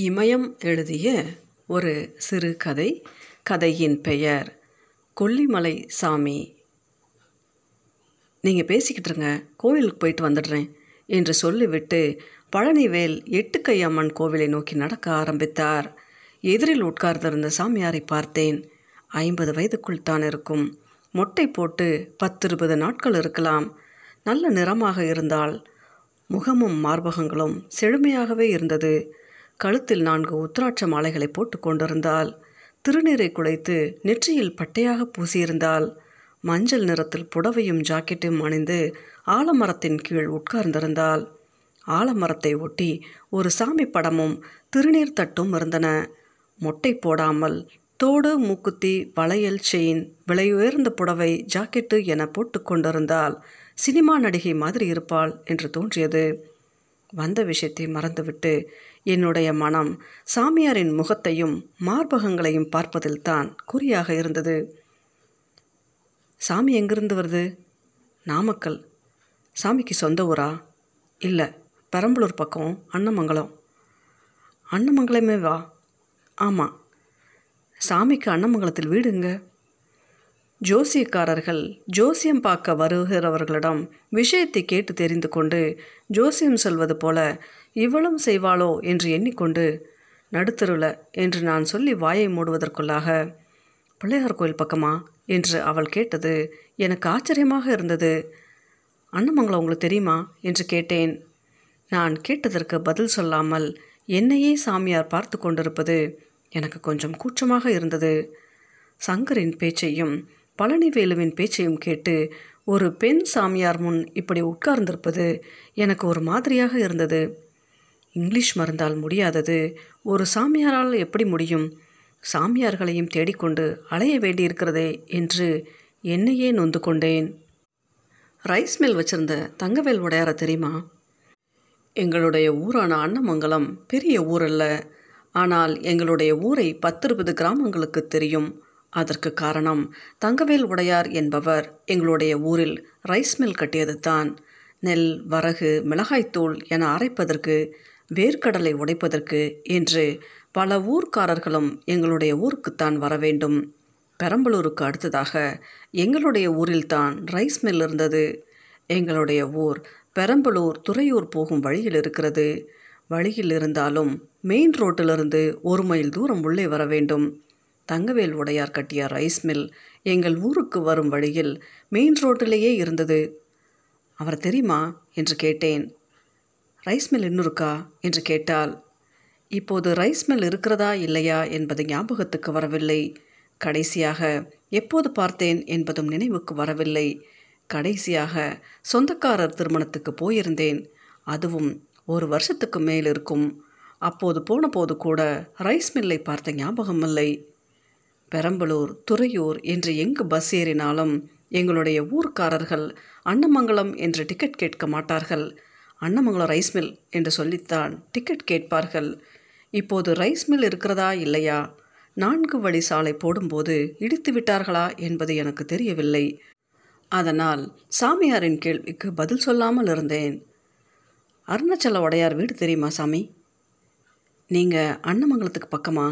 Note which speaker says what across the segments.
Speaker 1: இமயம் எழுதிய ஒரு சிறுகதை கதையின் பெயர் கொல்லிமலை சாமி. நீங்கள் பேசிக்கிட்டு இருங்க கோவிலுக்கு போயிட்டு வந்துடுறேன் என்று சொல்லிவிட்டு பழனிவேல் எட்டுக்கையம்மன் கோவிலை நோக்கி நடக்க ஆரம்பித்தார். எதிரில் உட்கார்ந்திருந்த சாமியாரை பார்த்தேன். ஐம்பது வயதுக்குள் தான் இருக்கும். மொட்டை போட்டு பத்து இருபது நாட்கள் இருக்கலாம். நல்ல நிறமாக இருந்தால் முகமும் மார்பகங்களும் செழுமையாகவே இருந்தது. கழுத்தில் நான்கு உத்திராட்ச மாலைகளை போட்டு கொண்டிருந்தாள். திருநீரை குடைத்து நெற்றியில் பட்டையாக பூசியிருந்தால் மஞ்சள் நிறத்தில் புடவையும் ஜாக்கெட்டும் அணிந்து ஆலமரத்தின் கீழ் உட்கார்ந்திருந்தாள். ஆலமரத்தை ஒட்டி ஒரு சாமி படமும் திருநீர் தட்டும் இருந்தன. மொட்டை போடாமல் தோடு மூக்குத்தி வளையல் செயின் விலையுயர்ந்த புடவை ஜாக்கெட்டு என போட்டு கொண்டிருந்தால் சினிமா நடிகை மாதிரி இருப்பாள் என்று தோன்றியது. வந்த விஷயத்தை மறந்துவிட்டு என்னுடைய மனம் சாமியாரின் முகத்தையும் மார்பகங்களையும் பார்ப்பதில்தான் குறியாக இருந்தது. சாமி எங்கிருந்து வருது? நாமக்கல். சாமிக்கு சொந்த ஊரா? இல்லை பெரம்பலூர் பக்கம் அன்னமங்கலம். அன்னமங்கலமே வா. ஆமாம் சாமிக்கு அன்னமங்கலத்தில் வீடுங்க ஜோசியக்காரர்கள் ஜோசியம் பார்க்க வருகிறவர்களிடம் விஷயத்தை கேட்டு தெரிந்து கொண்டு ஜோசியம் சொல்வது போல இவளும் செய்வாளோ? என்று எண்ணிக்கொண்டு நடுத்தருள என்று நான் சொல்லி வாயை மூடுவதற்குள்ளாக பிள்ளையார் கோயில் பக்கமா? என்று அவள் கேட்டது எனக்கு ஆச்சரியமாக இருந்தது. அன்னமங்கலம் உங்களுக்கு தெரியுமா? என்று கேட்டேன். நான் கேட்டதற்கு பதில் சொல்லாமல் என்னையே சாமியார் பார்த்து கொண்டிருப்பது எனக்கு கொஞ்சம் கூச்சமாக இருந்தது. சங்கரின் பேச்சையும் பழனிவேலுவின் பேச்சையும் கேட்டு ஒரு பெண் சாமியார் முன் இப்படி உட்கார்ந்திருப்பது எனக்கு ஒரு மாதிரியாக இருந்தது. இங்கிலீஷ் மருந்தால் முடியாதது. ஒரு சாமியாரால் எப்படி முடியும்? சாமியார்களையும் தேடிக்கொண்டு அலைய வேண்டியிருக்கிறதே என்று என்னையே நொந்து கொண்டேன். ரைஸ் மில் வச்சிருந்த தங்கவேல் உடையார தெரியுமா? எங்களுடைய ஊரான அன்னமங்கலம் பெரிய ஊரல்ல. ஆனால் எங்களுடைய ஊரை பத்திருபது கிராமங்களுக்கு தெரியும். அதற்கு காரணம் தங்கவேல் உடையார் என்பவர் எங்களுடைய ஊரில் ரைஸ் மில் கட்டியது தான் நெல் வரகு மிளகாய்த்தூள் என அரைப்பதற்கு வேர்க்கடலை உடைப்பதற்கு என்று பல ஊர்க்காரர்களும் எங்களுடைய ஊருக்குத்தான் வர வேண்டும் பெரம்பலூருக்கு அடுத்ததாக எங்களுடைய ஊரில்தான் ரைஸ் மில் இருந்தது. எங்களுடைய ஊர் பெரம்பலூர் துறையூர் போகும் வழியில் இருக்கிறது. வழியில் இருந்தாலும் மெயின் ரோட்டிலிருந்து ஒரு மைல் தூரம் உள்ளே வர வேண்டும் தங்கவேல் உடையார் கட்டிய ரைஸ் மில் எங்கள் ஊருக்கு வரும் வழியில் மெயின் ரோட்டிலேயே இருந்தது. அவர் தெரியுமா? என்று கேட்டேன். ரைஸ் மில் இன்னும் இருக்கா என்று கேட்டால் இப்போது ரைஸ் மில் இருக்கிறதா இல்லையா? என்பது ஞாபகத்துக்கு வரவில்லை. கடைசியாக எப்போது பார்த்தேன்? என்பதும் நினைவுக்கு வரவில்லை. கடைசியாக சொந்தக்காரர் திருமணத்துக்கு போயிருந்தேன். அதுவும் ஒரு வருஷத்துக்கு மேல் இருக்கும். அப்போது போன போது கூட ரைஸ் மில்லை பார்த்த ஞாபகம் இல்லை பெரம்பலூர் துறையூர் என்று எங்கு பஸ் ஏறினாலும் எங்களுடைய ஊர்க்காரர்கள் அன்னமங்கலம் என்று டிக்கெட் கேட்க மாட்டார்கள். அன்னமங்கலம் ரைஸ் மில் என்று சொல்லித்தான் டிக்கெட் கேட்பார்கள். இப்போது ரைஸ் மில் இருக்கிறதா இல்லையா? நான்கு வழி சாலை போடும்போது இடித்து விட்டார்களா என்பது எனக்கு தெரியவில்லை. அதனால் சாமியாரின் கேள்விக்கு பதில் சொல்லாமல் இருந்தேன். அருணாச்சல உடையார் வீடு தெரியுமா சாமி? நீங்கள் அன்னமங்கலத்துக்கு பக்கமா?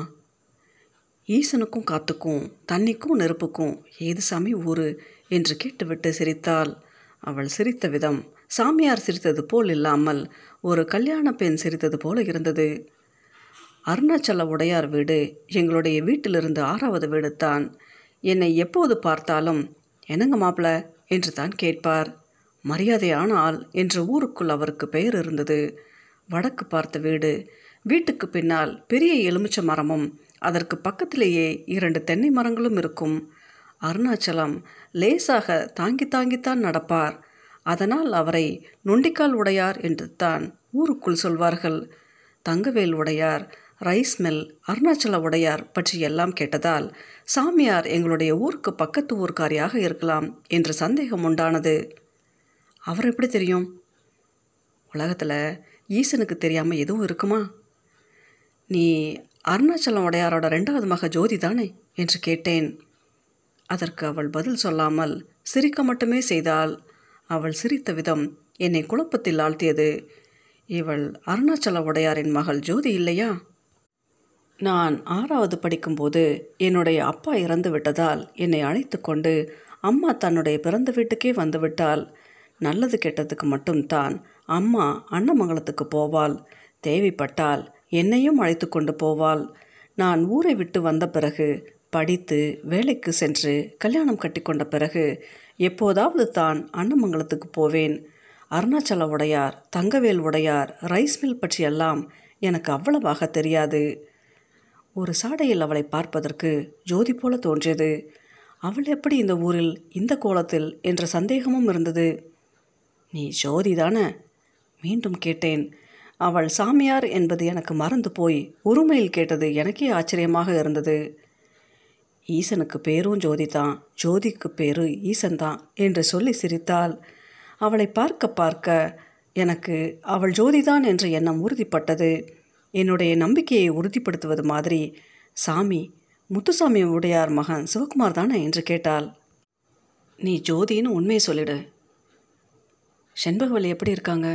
Speaker 1: ஈசனுக்கும் காத்துக்கும் தண்ணிக்கும் நெருப்புக்கும் ஏது சாமி ஊரு என்று கேட்டுவிட்டு சிரித்தாள். அவள் சிரித்த விதம் சாமியார் சிரித்தது போல் இல்லாமல் ஒரு கல்யாண பெண் சிரித்தது போல இருந்தது. அருணாச்சல உடையார் வீடு எங்களுடைய வீட்டிலிருந்து ஆறாவது வீடு தான் என்னை எப்போது பார்த்தாலும் என்னங்க மாப்பிள? என்று தான் கேட்பார். மரியாதையான ஆள் என்று ஊருக்குள் அவருக்கு பெயர் இருந்தது. வடக்கு பார்த்த வீடு வீட்டுக்கு பின்னால் பெரிய எலுமிச்ச மரமும் அதற்கு பக்கத்திலேயே இரண்டு தென்னை மரங்களும் இருக்கும். அருணாச்சலம் லேசாக தாங்கி தாங்கித்தான் நடப்பார். அதனால் அவரை நொண்டிக்கால் உடையார் என்று தான் ஊருக்குள் சொல்வார்கள். தங்கவேல் உடையார் ரைஸ் மில் அருணாச்சல உடையார் பற்றி எல்லாம் கேட்டதால் சாமியார் எங்களுடைய ஊருக்கு பக்கத்து ஊர்க்காரியாக இருக்கலாம் என்று சந்தேகம் உண்டானது. அவர் எப்படி தெரியும்? உலகத்தில் ஈசனுக்கு தெரியாமல் எதுவும் இருக்குமா? நீ அருணாச்சலம் உடையாரோட ரெண்டாவது மக ஜோதி தானே? என்று கேட்டேன். அதற்கு அவள் பதில் சொல்லாமல் சிரிக்க மட்டுமே செய்தாள். அவள் சிரித்த விதம் என்னை குழப்பத்தில் ஆழ்த்தியது. இவள் அருணாச்சல உடையாரின் மகள் ஜோதி இல்லையா? நான் ஆறாவது படிக்கும்போது என்னுடைய அப்பா இறந்து விட்டதால் என்னை அழைத்து கொண்டு அம்மா தன்னுடைய பிறந்த வீட்டுக்கே வந்துவிட்டால் நல்லது கெட்டதுக்கு மட்டும்தான் அம்மா அன்னமங்கலத்துக்கு போவாள். தேவைப்பட்டால் என்னையும் அழைத்து கொண்டு போவாள். நான் ஊரை விட்டு வந்த பிறகு படித்து வேலைக்கு சென்று கல்யாணம் கட்டிக்கொண்ட பிறகு எப்போதாவது தான் அன்னமங்கலத்துக்கு போவேன். அருணாச்சல உடையார் தங்கவேல் உடையார் ரைஸ் மில் பற்றியெல்லாம் எனக்கு அவ்வளவாக தெரியாது. ஒரு சாடையில் அவளை பார்ப்பதற்கு ஜோதி போல தோன்றியது. அவள் எப்படி இந்த ஊரில் இந்த கோலத்தில் என்ற சந்தேகமும் இருந்தது. நீ ஜோதி தானே? மீண்டும் கேட்டேன். அவள் சாமியார் என்பது எனக்கு மறந்து போய் உரிமையில் கேட்டது எனக்கே ஆச்சரியமாக இருந்தது. ஈசனுக்கு பேரும் ஜோதி தான் ஜோதிக்கு பேரு ஈசன் தான் என்று சொல்லி சிரித்தாள். அவளை பார்க்க பார்க்க எனக்கு அவள் ஜோதிதான் என்ற எண்ணம் உறுதிப்பட்டது. என்னுடைய நம்பிக்கையை உறுதிப்படுத்துவது மாதிரி. சாமி முத்துசாமி உடையார் மகன் சிவகுமார் தானே என்று கேட்டாள். நீ ஜோதின்னு உண்மையை சொல்லிடு. செண்பகவல்லி எப்படி இருக்காங்க?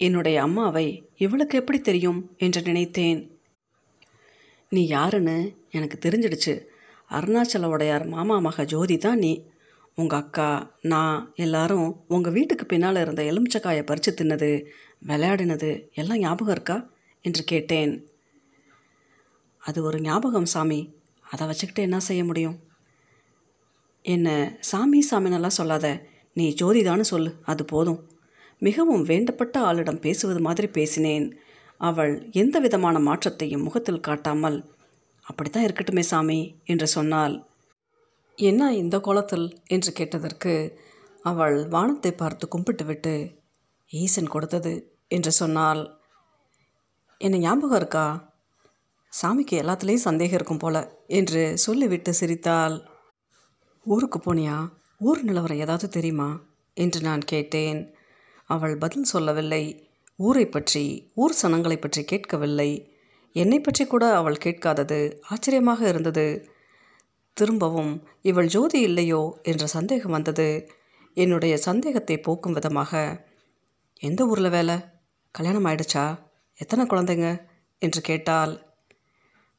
Speaker 1: என்னுடைய அம்மாவை இவளுக்கு எப்படி தெரியும் என்று நினைத்தேன். நீ யாருன்னு எனக்கு தெரிஞ்சிடுச்சு. அருணாச்சல உடையார் மாமா மக ஜோதி தான் நீ. உங்கள் அக்கா நான் எல்லாரும் உங்கள் வீட்டுக்கு பின்னால் இருந்த எலுமிச்சக்காயை பறித்து தின்னது விளையாடினது எல்லாம் ஞாபகம் இருக்கா? என்று கேட்டேன். அது ஒரு ஞாபகம் சாமி. அதை வச்சுக்கிட்டு என்ன செய்ய முடியும்? என்ன சாமி சாமினெல்லாம் சொல்லாத. நீ ஜோதிதான்னு சொல்லு. அது போதும். மிகவும் வேண்டப்பட்ட ஆளிடம் பேசுவது மாதிரி பேசினேன். அவள் எந்த விதமான மாற்றத்தையும் முகத்தில் காட்டாமல் அப்படித்தான் இருக்கட்டுமே சாமி என்று சொன்னாள். என்ன இந்த கோலத்தில்? என்று கேட்டதற்கு அவள் வானத்தை பார்த்து கும்பிட்டுவிட்டு ஈசன் கொடுத்தது என்று சொன்னாள். என்ன ஞாபகம் இருக்கா? சாமிக்கு எல்லாத்துலேயும் சந்தேகம் இருக்கும் போல என்று சொல்லிவிட்டு சிரித்தாள். ஊருக்கு போனியா? ஊர் நிலவரம் ஏதாவது தெரியுமா? என்று நான் கேட்டேன். அவள் பதில் சொல்லவில்லை. ஊரை பற்றி ஊர் சனங்களை பற்றி கேட்கவில்லை. என்னை பற்றி கூட அவள் கேட்காதது. ஆச்சரியமாக இருந்தது. திரும்பவும் இவள் ஜோதி இல்லையோ? என்ற சந்தேகம் வந்தது. என்னுடைய சந்தேகத்தை போக்கும் விதமாக எந்த ஊரில் வேலை? கல்யாணம் ஆயிடுச்சா? எத்தனை குழந்தைங்க? என்று கேட்டாள்.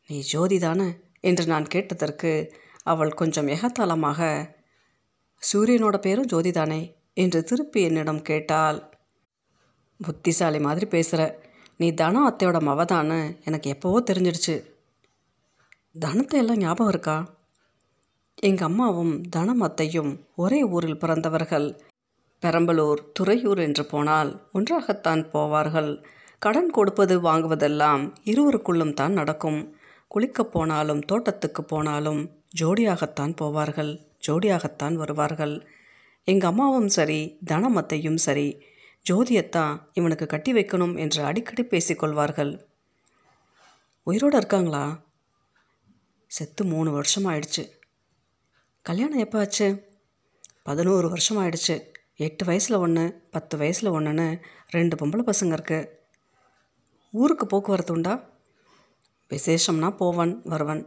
Speaker 1: நீ ஜோதி தானே? என்று நான் கேட்டதற்கு அவள் கொஞ்சம் எகத்தாளமாக சூரியனோட பேரும் ஜோதி தானே? என்று திருப்பி என்னிடம் கேட்டாள். புத்திசாலி மாதிரி பேசுகிற நீ தனம் அத்தையோட மவதான்னு எனக்கு எப்போவோ தெரிஞ்சிடுச்சு. தனத்தை எல்லாம் ஞாபகம் இருக்கா? எங்கள் அம்மாவும் தனம் அத்தையும் ஒரே ஊரில் பிறந்தவர்கள். பெரம்பலூர் துறையூர் என்று போனால் ஒன்றாகத்தான் போவார்கள். கடன் கொடுப்பது வாங்குவதெல்லாம் இருவருக்குள்ளும் தான் நடக்கும். குளிக்கப் போனாலும் தோட்டத்துக்கு போனாலும் ஜோடியாகத்தான் போவார்கள். ஜோடியாகத்தான் வருவார்கள். எங்கள் அம்மாவும் சரி தனமத்தையும் சரி ஜோதியத்தான் இவனுக்கு கட்டி வைக்கணும் என்று அடிக்கடி பேசிக்கொள்வார்கள் உயிரோடு இருக்காங்களா? செத்து மூணு வருஷம் ஆயிடுச்சு கல்யாணம் எப்போ ஆச்சு? பதினோரு வருஷம் ஆயிடுச்சு எட்டு வயசில் ஒன்று பத்து வயசில் ஒன்றுன்னு ரெண்டு பொம்பளை பசங்க இருக்கு. ஊருக்கு போக்குவரத்து உண்டா? விசேஷம்னா போவன் வருவன்.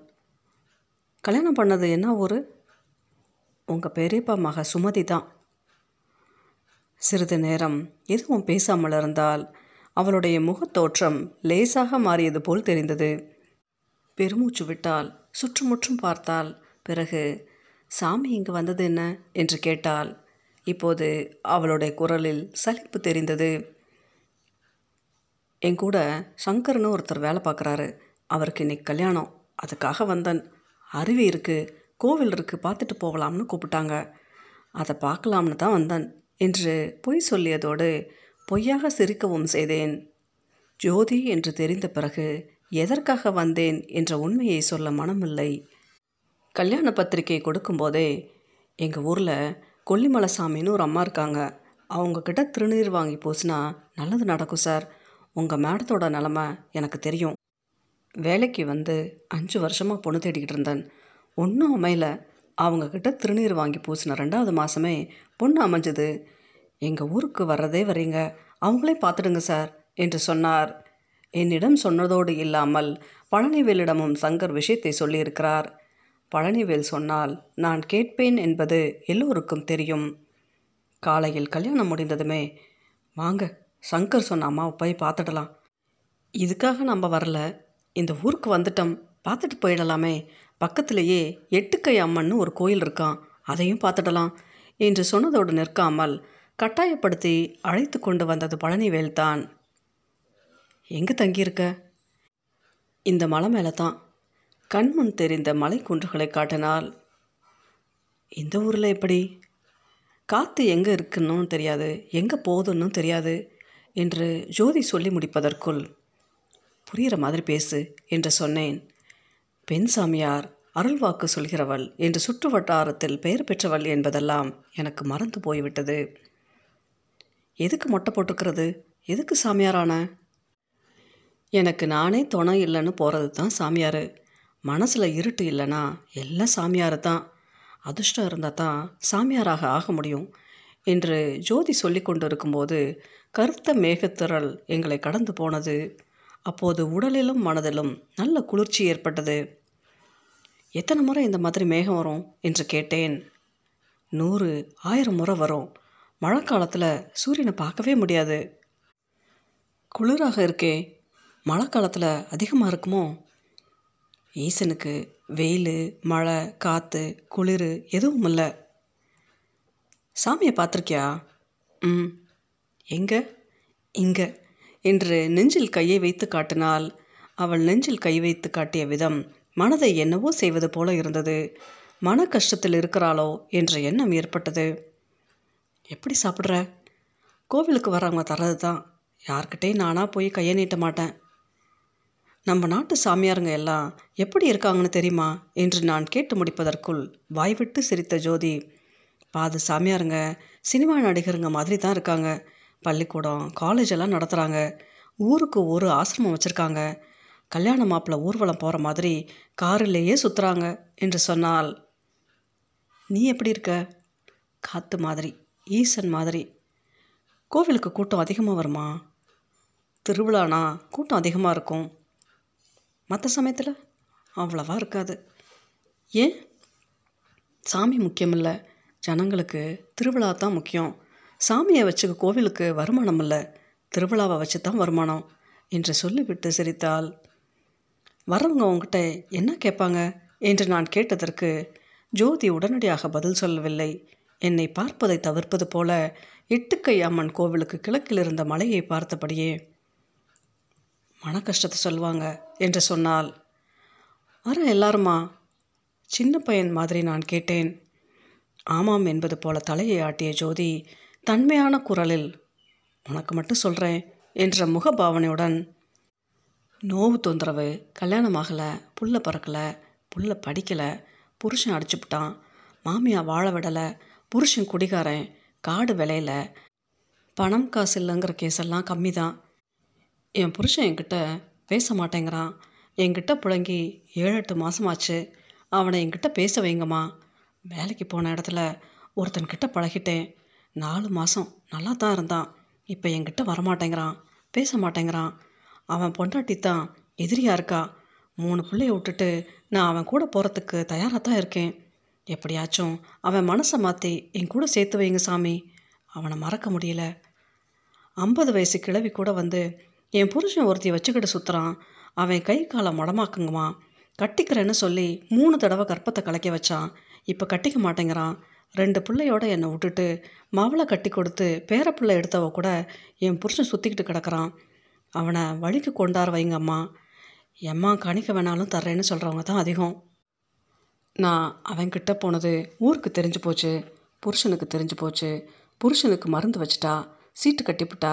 Speaker 1: கல்யாணம் பண்ணது என்ன ஊர்? உங்கள் பெரியப்பா மக சுமதி தான். சிறிது நேரம் எதுவும் பேசாமல் இருந்தால் அவளுடைய முகத்தோற்றம் லேசாக மாறியது போல் தெரிந்தது. பெருமூச்சு விட்டால் சுற்றுமுற்றும் பார்த்தால் பிறகு சாமி இங்கு வந்தது என்ன? என்று கேட்டாள். இப்போது அவளுடைய குரலில் சலிப்பு தெரிந்தது. என் கூட சங்கர்னு ஒருத்தர் வேலை பார்க்குறாரு. அவருக்கு இன்னைக்கு கல்யாணம். அதுக்காக வந்தன். அருவி இருக்குது கோவில் இருக்குது பார்த்துட்டு போகலாம்னு கூப்பிட்டாங்க. அதை பார்க்கலாம்னு தான் வந்தேன். என்று பொய் சொல்லியதோடு பொய்யாக சிரிக்கவும் செய்தேன். ஜோதி என்று தெரிந்த பிறகு எதற்காக வந்தேன் என்ற உண்மையை சொல்ல மனமில்லை. கல்யாண பத்திரிகை கொடுக்கும்போதே எங்கள் ஊரில் கொல்லிமலை சாமின்னு ஒரு அம்மா இருக்காங்க. அவங்கக்கிட்ட திருநீர் வாங்கி போச்சுனா நல்லது நடக்கும் சார். உங்கள் மேடத்தோட நிலமை எனக்கு தெரியும். வேலைக்கு வந்து அஞ்சு வருஷமாக பொண்ணு தேடிக்கிட்டு இருந்தேன். ஒன்றும் அமையல. அவங்கக்கிட்ட திருநீர் வாங்கி பூசின ரெண்டாவது மாதமே பொண்ணு அமைஞ்சது. எங்கள் ஊருக்கு வர்றதே வரீங்க. அவங்களே பார்த்துடுங்க சார் என்று சொன்னார். என்னிடம் சொன்னதோடு இல்லாமல் பழனிவேலிடமும் சங்கர் விஷயத்தை சொல்லியிருக்கிறார். பழனிவேல் சொன்னால் நான் கேட்பேன் என்பது எல்லோருக்கும் தெரியும். காலையில் கல்யாணம் முடிந்ததுமே வாங்க சங்கர் சொன்ன அம்மாவை போய் பார்த்துடலாம். இதுக்காக நம்ம வரல. இந்த ஊருக்கு வந்துட்டோம். பார்த்துட்டு போயிடலாமே. பக்கத்திலேயே எட்டுக்கை அம்மன்னு ஒரு கோயில் இருக்கான் அதையும் பார்த்துடலாம் என்று சொன்னதோடு நிற்காமல் கட்டாயப்படுத்தி அழைத்து கொண்டு வந்தது பழனிவேல் தான் எங்கே தங்கியிருக்க? இந்த மலை மேலே தான் கண்முன் தெரிந்த மலை குன்றுகளை காட்டினால் இந்த ஊரில் எப்படி? காற்று எங்கே இருக்குன்னு தெரியாது எங்கே போகுதுன்னு தெரியாது என்று ஜோதி சொல்லி முடிப்பதற்குள் புரிகிற மாதிரி பேசு என்று சொன்னேன். பெண் சாமியார் அருள்வாக்கு சொல்கிறவள் என்று சுற்று வட்டாரத்தில் பெயர் பெற்றவள் என்பதெல்லாம் எனக்கு மறந்து போய்விட்டது. எதுக்கு மொட்டை போட்டுக்கிறது? எதுக்கு சாமியாரான? எனக்கு நானே துணை இல்லைன்னு போகிறது தான் சாமியார். மனசில் இருட்டு இல்லைன்னா எல்லாம் சாமியார் தான் அதிர்ஷ்டம் இருந்தால் தான் சாமியாராக ஆக முடியும் என்று ஜோதி சொல்லி கொண்டிருக்கும்போது கருத்த மேகத்திரள் எங்களை கடந்து போனது. அப்போது உடலிலும் மனதிலும் நல்ல குளிர்ச்சி ஏற்பட்டது. எத்தனை முறை இந்த மாதிரி மேகம் வரும் என்று கேட்டேன். நூறு ஆயிரம் முறை வரும். மழை காலத்தில் சூரியனை பார்க்கவே முடியாது. குளிராக இருக்கே மழை காலத்தில் அதிகமாக இருக்குமோ? ஈசனுக்கு வெயில் மழை காற்று குளிர் எதுவும் இல்லை. சாமியை பார்த்துருக்கியா? ம். எங்கே? இங்கே. என்று நெஞ்சில் கையை வைத்து காட்டினால் அவள் நெஞ்சில் கை வைத்து காட்டிய விதம் மனதை என்னவோ செய்வது போல இருந்தது. மன கஷ்டத்தில் இருக்கிறாளோ என்ற எண்ணம் ஏற்பட்டது. எப்படி சாப்பிட்ற? கோவிலுக்கு வர்றவங்க தர்றது தான். யார்கிட்டையும் நானாக போய் கையை நீட்ட மாட்டேன். நம்ம நாட்டு சாமியாருங்க எல்லாம் எப்படி இருக்காங்கன்னு தெரியுமா? என்று நான் கேட்டு முடிப்பதற்குள் வாய்விட்டு சிரித்த ஜோதி பாது சாமியாருங்க சினிமா நடிகருங்க மாதிரி தான் இருக்காங்க. பள்ளிக்கூடம் காலேஜ் எல்லாம் நடத்துகிறாங்க ஊருக்கு ஒரு ஆசிரமம் வச்சுருக்காங்க. கல்யாண மாப்பிள்ளை ஊர்வலம் போகிற மாதிரி காரிலேயே சுற்றுறாங்க என்று சொன்னால் நீ எப்படி இருக்க? காற்று மாதிரி ஈசன் மாதிரி. கோவிலுக்கு கூட்டம் அதிகமாக வருமா? திருவிழானா கூட்டம் அதிகமாக இருக்கும். மற்ற சமயத்தில்? அவ்வளவா இருக்காது. ஏன்? சாமி முக்கியமில்ல ஜனங்களுக்கு திருவிழா தான் முக்கியம். சாமியை வச்சுக்க கோவிலுக்கு வருமானம் இல்லை. திருவிழாவை வச்சு தான் வருமானம். என்று சொல்லிவிட்டு சிரித்தாள் வரவங்க உங்ககிட்ட என்ன கேட்பாங்க? என்று நான் கேட்டதற்கு ஜோதி உடனடியாக பதில் சொல்லவில்லை. என்னை பார்ப்பதை தவிர்ப்பது போல எட்டுக்கை அம்மன் கோவிலுக்கு கிழக்கில் இருந்த மலையை பார்த்தபடியே மன கஷ்டத்தை சொல்லுவாங்க என்று சொன்னால் வர எல்லாருமா? சின்ன பையன் மாதிரி நான் கேட்டேன். ஆமாம் என்பது போல தலையை ஆட்டிய ஜோதி தன்மையான குரலில் உனக்கு மட்டும் சொல்கிறேன் என்ற முகபாவனையுடன் நோவு தொந்தரவு கல்யாணம் ஆகலை புள்ள பறக்கலை புள்ள படிக்கலை புருஷன் அடிச்சுப்புட்டான் மாமியா வாழ விடலை புருஷன் குடிகாரன் காடு விளையில பணம் காசு இல்லைங்கிற கேஸெல்லாம் கம்மி தான் என் புருஷன் என்கிட்ட பேச மாட்டேங்கிறான். என்கிட்ட புழங்கி ஏழு எட்டு மாதமாச்சு அவனை என்கிட்ட பேச வைங்கம்மா. வேலைக்கு போன இடத்துல ஒருத்தன்கிட்ட பழகிட்டேன். நாலு மாதம் நல்லா தான் இருந்தான். இப்போ என்கிட்ட வரமாட்டேங்கிறான். பேச மாட்டேங்கிறான். அவன் பொண்டாட்டி தான் எதிரியாக இருக்கா? மூணு பிள்ளைய விட்டுட்டு நான் அவன் கூட போகிறதுக்கு தயாராக தான் இருக்கேன். எப்படியாச்சும் அவன் மனசை மாற்றி என் கூட சேர்த்து வைங்க சாமி. அவனை மறக்க முடியல. ஐம்பது வயசு கிழவி கூட வந்து என் புருஷன் ஒருத்தியை வச்சுக்கிட்டு சுற்றுறான் அவன் கை காலை மடமாக்குங்கம்மா கட்டிக்கிறேன்னு சொல்லி மூணு தடவை கற்பத்தை கலைக்க வச்சான். இப்போ கட்டிக்க மாட்டேங்கிறான். ரெண்டு பிள்ளையோட என்னை விட்டுட்டு மவளை கட்டி கொடுத்து பேரப்பிள்ளை எடுத்தவ கூட என் புருஷன் சுற்றிக்கிட்டு கிடக்கிறான். அவனை வழிக்கு கொண்டார வைங்க அம்மா. எம்மா கணிக்க வேணாலும் தர்றேன்னு சொல்கிறவங்க தான் அதிகம். நான் அவன்கிட்ட போனது ஊருக்கு தெரிஞ்சு போச்சு புருஷனுக்கு தெரிஞ்சு போச்சு. புருஷனுக்கு மருந்து வச்சிட்டா சீட்டு கட்டிவிட்டா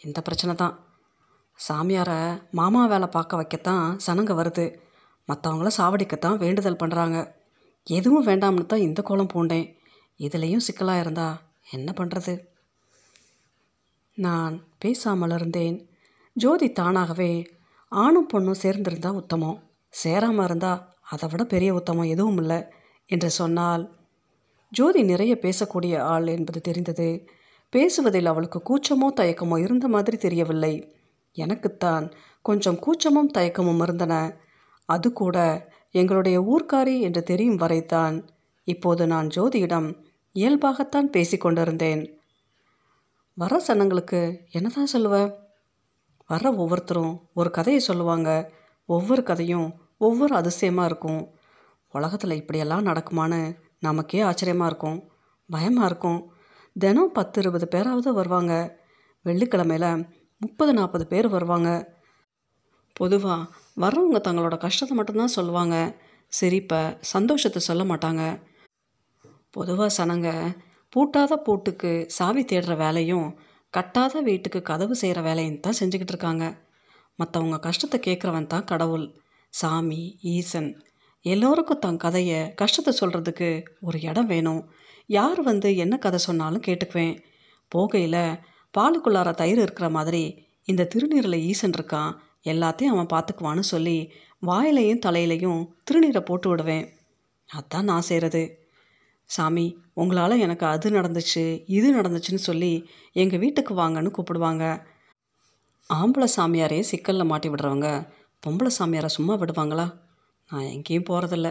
Speaker 1: இந்த பிரச்சனை தான். சாமியாரை மாமா வேலை பார்க்க வைக்கத்தான் சனங்க வருது. மற்றவங்கள சாவடிக்கத்தான் வேண்டுதல் பண்ணுறாங்க எதுவும் வேண்டாம்னு தான் இந்த கோலம் பூண்டேன். இதுலேயும் சிக்கலாக இருந்தா என்ன பண்ணுறது நான் பேசாமல் இருந்தேன் ஜோதி தானாகவே ஆணும் பொண்ணும் சேர்ந்திருந்தா உத்தமம். சேராமல் இருந்தால் அதை விட பெரிய உத்தமம் எதுவும் இல்லை என்று சொன்னால் ஜோதி நிறைய பேசக்கூடிய ஆள் என்பது தெரிந்தது. பேசுவதில் அவளுக்கு கூச்சமோ தயக்கமோ இருந்த மாதிரி தெரியவில்லை. எனக்குத்தான் கொஞ்சம் கூச்சமும் தயக்கமும் இருந்தன. அது கூட எங்களுடைய ஊர்க்காரி என்று தெரியும் வரைத்தான் இப்போது நான் ஜோதியிடம் இயல்பாகத்தான் பேசிக்கொண்டிருந்தேன் வர சனங்களுக்கு என்னதான் சொல்லுவ? வர்ற ஒவ்வொருத்தரும் ஒரு கதையை சொல்லுவாங்க. ஒவ்வொரு கதையும் ஒவ்வொரு அதிசயமாக இருக்கும். உலகத்தில் இப்படியெல்லாம் நடக்குமான்னு நமக்கே ஆச்சரியமாக இருக்கும். பயமாக இருக்கும். தினம் பத்து இருபது பேராவது வருவாங்க. வெள்ளிக்கிழமையில் முப்பது நாற்பது பேர் வருவாங்க. பொதுவாக வர்றவங்க தங்களோட கஷ்டத்தை மட்டும்தான் சொல்லுவாங்க. சிரிப்பை சந்தோஷத்தை சொல்ல மாட்டாங்க. பொதுவாக சனங்க பூட்டாத பூட்டுக்கு சாவி தேடுற வேலையும் கட்டாத வீட்டுக்கு கதவு செய்கிற வேலையும் தான் செஞ்சுக்கிட்டு இருக்காங்க. மற்றவங்க கஷ்டத்தை கேட்குறவன் தான் கடவுள் சாமி ஈசன். எல்லோருக்கும் தன் கதையை கஷ்டத்தை சொல்கிறதுக்கு ஒரு இடம் வேணும். யார் வந்து என்ன கதை சொன்னாலும் கேட்டுக்குவேன். போகையில் பாலுக்குள்ளார தயிர் இருக்கிற மாதிரி இந்த திருநீரில் ஈசன் இருக்கான் எல்லாத்தையும் அவன் பார்த்துக்குவான்னு சொல்லி வாயிலையும் தலையிலையும் திருநீரை போட்டு விடுவேன். அதான் நான் செய்கிறது சாமி உங்களால் எனக்கு அது நடந்துச்சு இது நடந்துச்சுன்னு சொல்லி எங்கள் வீட்டுக்கு வாங்கன்னு கூப்பிடுவாங்க. ஆம்பளை சாமியாரே சிக்கலில் மாட்டி விடுறவங்க பொம்பளை சாமியாரை சும்மா விடுவாங்களா? நான் எங்கேயும் போகிறதில்ல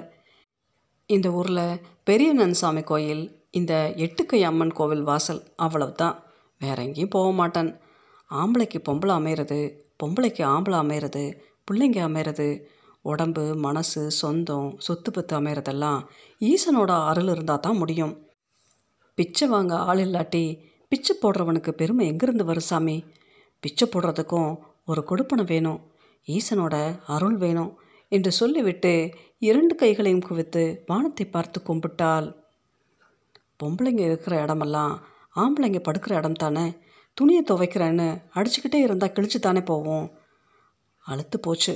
Speaker 1: இந்த ஊரில் பெரிய நன்சாமி கோயில் இந்த எட்டுக்கை அம்மன் கோவில் வாசல் அவ்வளவுதான். வேற எங்கேயும் போக மாட்டேன். ஆம்பளைக்கு பொம்பளை அமையிறது பொம்பளைக்கு ஆம்பளை அமையிறது பிள்ளைங்க அமையிறது உடம்பு மனசு சொந்தம் சொத்து பத்து அமைகிறதெல்லாம் ஈசனோட அருள் இருந்தால் தான் முடியும். பிச்சை வாங்க ஆள் இல்லாட்டி பிச்சை போடுறவனுக்கு பெருமை எங்கேருந்து வரும் சாமி? பிச்சை போடுறதுக்கும் ஒரு கொடுப்பனை வேணும். ஈசனோட அருள் வேணும் என்று சொல்லிவிட்டு இரண்டு கைகளையும் குவித்து வானத்தை பார்த்து கும்பிட்டால் பொம்பளைங்க இருக்கிற இடமெல்லாம் ஆம்பளைங்க படுக்கிற இடம் தானே? துணியை துவைக்கிறேன்னு அடிச்சுக்கிட்டே இருந்தால் கிழிச்சு தானே போவோம். அழுத்து போச்சு.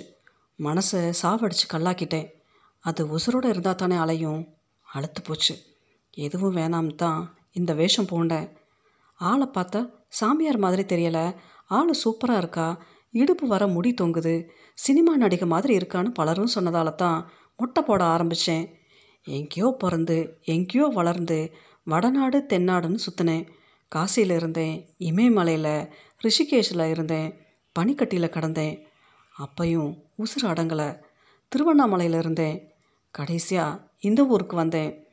Speaker 1: மனசை சாவடிச்சு கல்லாக்கிட்டேன். அது உசுரோடு இருந்தால் தானே அலையும். அழுத்து போச்சு. எதுவும் வேணாம் தான் இந்த வேஷம் பூண்டேன். ஆளை பார்த்தா சாமியார் மாதிரி தெரியலை. ஆள் சூப்பராக இருக்கா. இடுப்பு வர முடி தொங்குது. சினிமா நடிகை மாதிரி இருக்கான்னு பலரும் சொன்னதால தான் முட்டை போட ஆரம்பித்தேன் எங்கேயோ பிறந்து எங்கேயோ வளர்ந்து வடநாடு தென்னாடுன்னு சுற்றினேன் காசியில் இருந்தேன் இமயமலையில் ரிஷிகேஷில் இருந்தேன் பனிக்கட்டியில் கடந்தேன். அப்பையும் உசுறு அடங்கலை. திருவண்ணாமலையில் இருந்தேன். கடைசியாக இந்த ஊருக்கு வந்தேன்.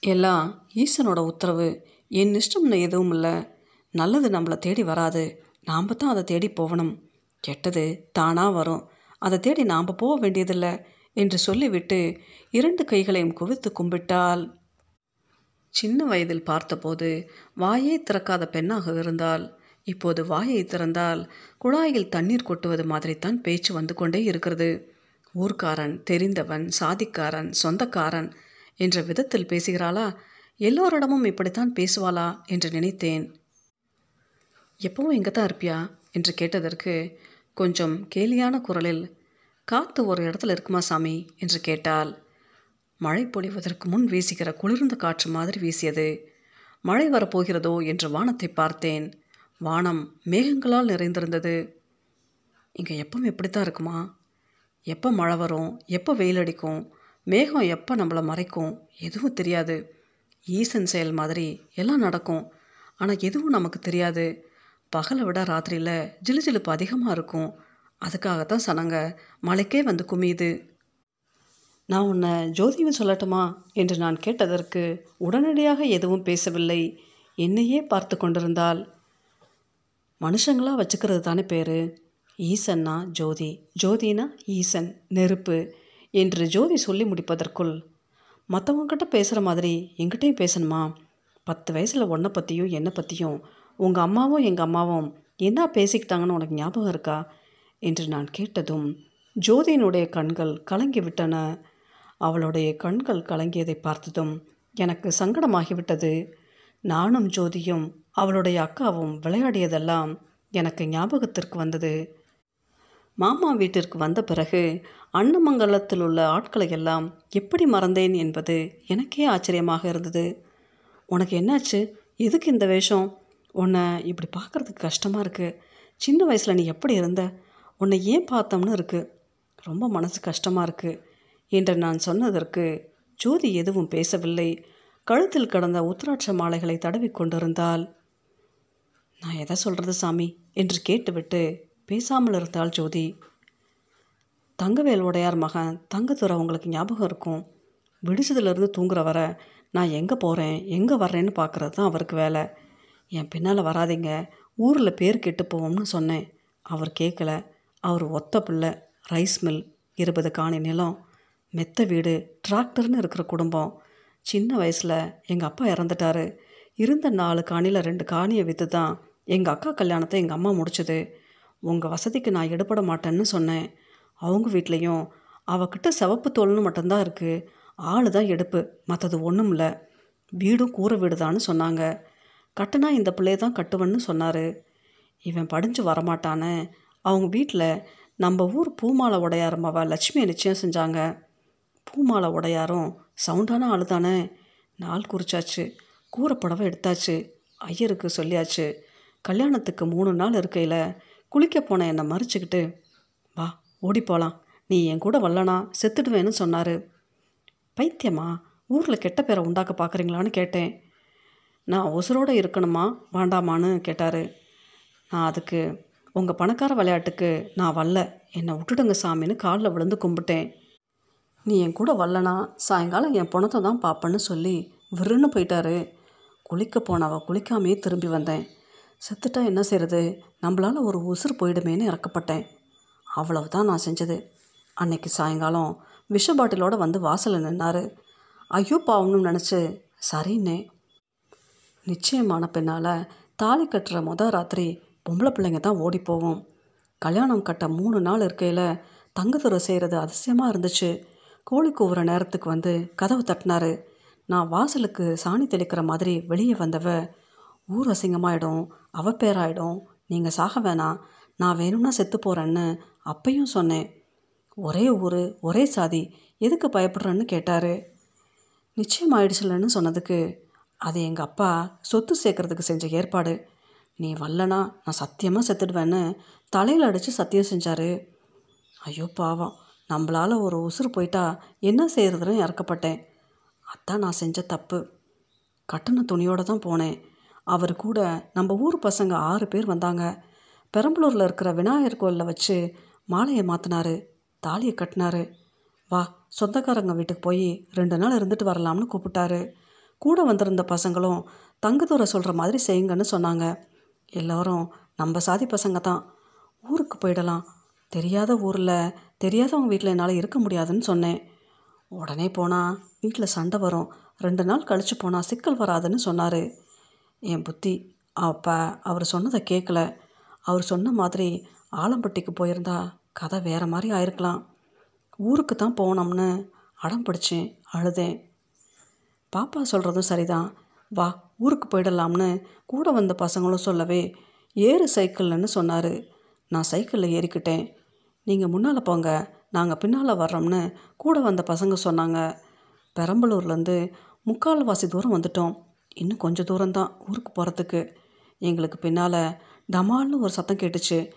Speaker 1: எல்லாம் ஈசனோட உத்தரவு. என் இஷ்டம்னு எதுவும் இல்லை. நல்லது நம்மளை தேடி வராது. நாம் தான் அதை தேடி போகணும். கெட்டது தானாக வரும். அதை தேடி நாம் போக வேண்டியதில்லை என்று சொல்லிவிட்டு இரண்டு கைகளையும் குவித்து கும்பிட்டால் சின்ன வயதில் பார்த்தபோது வாயே திறக்காத பெண்ணாக இருந்தால் இப்போது வாயை திறந்தால் குழாயில் தண்ணீர் கொட்டுவது மாதிரித்தான் பேச்சு வந்து கொண்டே இருக்கிறது. ஊர்க்காரன் தெரிந்தவன் சாதிக்காரன் சொந்தக்காரன் என்ற விதத்தில் பேசுகிறாளா? எல்லோரிடமும் இப்படித்தான் பேசுவாளா என்று நினைத்தேன். எப்பவும் எங்கே தான் இருப்பியா? என்று கேட்டதற்கு கொஞ்சம் கேலியான குரலில் காற்று ஒரு இடத்துல இருக்குமா சாமி? என்று கேட்டால் மழை பொழிவதற்கு முன் வீசுகிற குளிர்ந்த காற்று மாதிரி வீசியது. மழை வரப்போகிறதோ? என்று வானத்தை பார்த்தேன். வானம் மேகங்களால் நிறைந்திருந்தது. இங்கே எப்பவும் இப்படி தான் இருக்குமா? எப்போ மழை வரும்? எப்போ வெயில் அடிக்கும்? மேகம் எப்போ நம்மளை மறைக்கும்? எதுவும் தெரியாது. ஈசன் செயல் மாதிரி எல்லாம் நடக்கும். ஆனால் எதுவும் நமக்கு தெரியாது. பகலை விட ராத்திரியில் ஜிலுஜிலுப்பு அதிகமாக இருக்கும். அதுக்காகத்தான் சனங்க மலைக்கே வந்து குமியுது. நான் உன்னை ஜோதியும் சொல்லட்டுமா? என்று நான் கேட்டதற்கு உடனடியாக எதுவும் பேசவில்லை. என்னையே பார்த்து கொண்டிருந்தாள். மனுஷங்களாக வச்சுக்கிறது தானே பேர்? ஈசன்னா ஜோதி ஜோதினா ஈசன் நெருப்பு என்று ஜோதி சொல்லி முடிப்பதற்குள் மற்றவங்கக்கிட்ட பேசுகிற மாதிரி எங்கிட்டையும் பேசணுமா? பத்து வயசில் ஒன்றை பற்றியும் என்னை பற்றியும் உங்கள் அம்மாவும் எங்கள் அம்மாவும் என்ன பேசிக்கிட்டாங்கன்னு உனக்கு ஞாபகம் இருக்கா? என்று நான் கேட்டதும் ஜோதியினுடைய கண்கள் கலங்கி விட்டன. அவளுடைய கண்கள் கலங்கியதை பார்த்ததும் எனக்கு சங்கடமாகிவிட்டது நானும் ஜோதியும் அவளுடைய அக்காவும் விளையாடியதெல்லாம் எனக்கு ஞாபகத்திற்கு வந்தது. மாமா வீட்டிற்கு வந்த பிறகு அன்னமங்கலத்தில் உள்ள ஆட்களை எல்லாம் எப்படி மறந்தேன் என்பது எனக்கே ஆச்சரியமாக இருந்தது. உனக்கு என்னாச்சு? எதுக்கு இந்த வேஷம்? உன்னை இப்படி பார்க்குறதுக்கு கஷ்டமாக இருக்குது சின்ன வயசில் நீ எப்படி இருந்த? உன்னை ஏன் பார்த்தோம்னு இருக்குது ரொம்ப மனசு கஷ்டமாக இருக்குது என்று நான் சொன்னதற்கு ஜோதி எதுவும் பேசவில்லை. கழுத்தில் கடந்த உத்திராட்ச மாலைகளை தடவி கொண்டிருந்தாள். நான் எதை சொல்கிறது சாமி? என்று கேட்டுவிட்டு பேசாமல் இருந்தாள் ஜோதி. தங்கவேல் உடையார் மகன் தங்கத்துறை உங்களுக்கு ஞாபகம் இருக்கும். விடிச்சதுலேருந்து தூங்குற வர நான் எங்கே போகிறேன் எங்கே வர்றேன்னு பார்க்குறது தான் அவருக்கு வேலை. என் பின்னால் வராதீங்க ஊரில் பேர் கெட்டு போவோம்னு சொன்னேன். அவர் கேட்கல அவர் ஒத்த பிள்ளை ரைஸ் மில் இருபது காணி நிலம் மெத்த வீடு டிராக்டர்னு இருக்கிற குடும்பம். சின்ன வயசில் எங்கள் அப்பா இறந்துட்டாரு. இருந்த நாலு காணியில் ரெண்டு காணியை விற்று தான் எங்கள் அக்கா கல்யாணத்தை எங்கள் அம்மா முடிச்சது. உங்கள் வசதிக்கு நான் எடுபட மாட்டேன்னு சொன்னேன். அவங்க வீட்லேயும் அவகிட்ட சிவப்பு தோல்னு மட்டும்தான் இருக்குது ஆள் தான் எடுப்பு மற்றது ஒன்றும் இல்லை வீடும் கூரை வீடுதான்னு சொன்னாங்க. கட்டுனா இந்த பிள்ளைய தான் கட்டுவேன்னு சொன்னார். இவன் படிஞ்சு வரமாட்டானே. அவங்க வீட்டில் நம்ம ஊர் பூமாலை உடையார் லட்சுமியை நிச்சயம் செஞ்சாங்க. பூமாலை உடையாரும் சவுண்டான ஆளு தானே. நாள் குறிச்சாச்சு. கூரை புடவை எடுத்தாச்சு. ஐயருக்கு சொல்லியாச்சு. கல்யாணத்துக்கு மூணு நாள் இருக்கையில் குளிக்க போன என்னை மறிச்சுக்கிட்டு வா ஓடி போகலாம் நீ என் கூட வரலனா செத்துடுவேன்னு சொன்னார். பைத்தியமா? ஊரில் கெட்ட பேரை உண்டாக்க பார்க்குறீங்களான்னு கேட்டேன். நான் உசுரோடு இருக்கணுமா? வேண்டாமான்னு கேட்டார். நான் அதுக்கு உங்கள் பணக்கார விளையாட்டுக்கு நான் வரல. என்னை விட்டுடுங்க சாமின்னு காலில் விழுந்து கும்பிட்டேன். நீ என் கூட வரலனா சாயங்காலம் என் பணத்தை தான் பார்ப்பேன்னு சொல்லி விருன்னு போயிட்டாரு. குளிக்க போனவ குளிக்காமையே திரும்பி வந்தேன். செத்துட்டா என்ன செய்கிறது நம்மளால் ஒரு உசுறு போயிடுமேன்னு இறக்கப்பட்டேன். அவ்வளவுதான் நான் செஞ்சது. அன்னைக்கு சாயங்காலம் விஷ பாட்டிலோட வந்து வாசலில் நின்னார். ஐயோ பாவம்னு நினச்சி சரின்னே. நிச்சயமான பின்னால் தாலி கட்டுற மொதல் ராத்திரி பொம்பளை பிள்ளைங்க தான் ஓடி போவோம். கல்யாணம் கட்ட மூணு நாள் இருக்கையில் தங்கத்துறை செய்கிறது அதிசயமாக இருந்துச்சு. கோழி கூவுற நேரத்துக்கு வந்து கதவு தட்டினாரு. நான் வாசலுக்கு சாணி தெளிக்கிற மாதிரி வெளியே வந்தவ ஊர் அசிங்கமாயிடும் அவ பேராயிடும் நீங்கள் சாக வேணாம் நான் வேணும்னா செத்து போகிறேன்னு அப்பையும் சொன்னேன். ஒரே ஊர் ஒரே சாதி எதுக்கு பயப்படுறேன்னு கேட்டார். நிச்சயம் ஆயிடுச்சுலன்னு சொன்னதுக்கு அது எங்கள் அப்பா சொத்து சேர்க்கறதுக்கு செஞ்ச ஏற்பாடு. நீ வரலனா நான் சத்தியமாக செத்துடுவேன்னு தலையில் அடித்து சத்தியம் செஞ்சார். ஐயோ பாவம். நம்மளால் ஒரு உசுறு போயிட்டா என்ன செய்கிறதுன்னு இறக்கப்பட்டேன். அதான் நான் செஞ்ச தப்பு. கட்டின துணியோடு தான் போனேன். அவர் கூட நம்ம ஊர் பசங்க ஆறு பேர் வந்தாங்க. பெரம்பலூரில் இருக்கிற விநாயகர் கோயிலில் வச்சு மாலையை மாற்றினாரு தாலியை கட்டினாரு. வா சொந்தக்காரங்க வீட்டுக்கு போய் ரெண்டு நாள் இருந்துட்டு வரலாம்னு கூப்பிட்டாரு. கூட வந்திருந்த பசங்களும் தங்கதூரை சொல்கிற மாதிரி செய்யுங்கன்னு சொன்னாங்க. எல்லோரும் நம்ம சாதி பசங்க தான். ஊருக்கு போயிடலாம். தெரியாத ஊரில் தெரியாதவங்க வீட்டில் என்னால் இருக்க முடியாதுன்னு சொன்னேன். உடனே போனால் வீட்டில் சண்டை வரும். ரெண்டு நாள் கழித்து போனால் சிக்கல் வராதுன்னு சொன்னார். என் புத்தி அப்போ அவர் சொன்னதை கேட்கல அவர் சொன்ன மாதிரி ஆலம்பட்டிக்கு போயிருந்தா கதை வேறு மாதிரி ஆயிருக்கலாம். ஊருக்கு தான் போனோம்னு அடம் பிடிச்சேன் அழுதேன். பாப்பா சொல்கிறதும் சரிதான். வா ஊருக்கு போயிடலாம்னு கூட வந்த பசங்களும் சொல்லவே ஏறு சைக்கிள்னு சொன்னார். நான் சைக்கிளில் ஏறிக்கிட்டேன். நீங்கள் முன்னால் போங்க நாங்கள் பின்னால் வர்றோம்னு கூட வந்த பசங்க சொன்னாங்க. பெரம்பலூர்லேருந்து முக்கால்வாசி தூரம் வந்துட்டோம். இன்னும் கொஞ்சம் தூரம்தான் ஊருக்கு போகிறதுக்கு எங்களுக்கு பின்னால் டமால்னு ஒரு சத்தம் கேட்டுச்சு.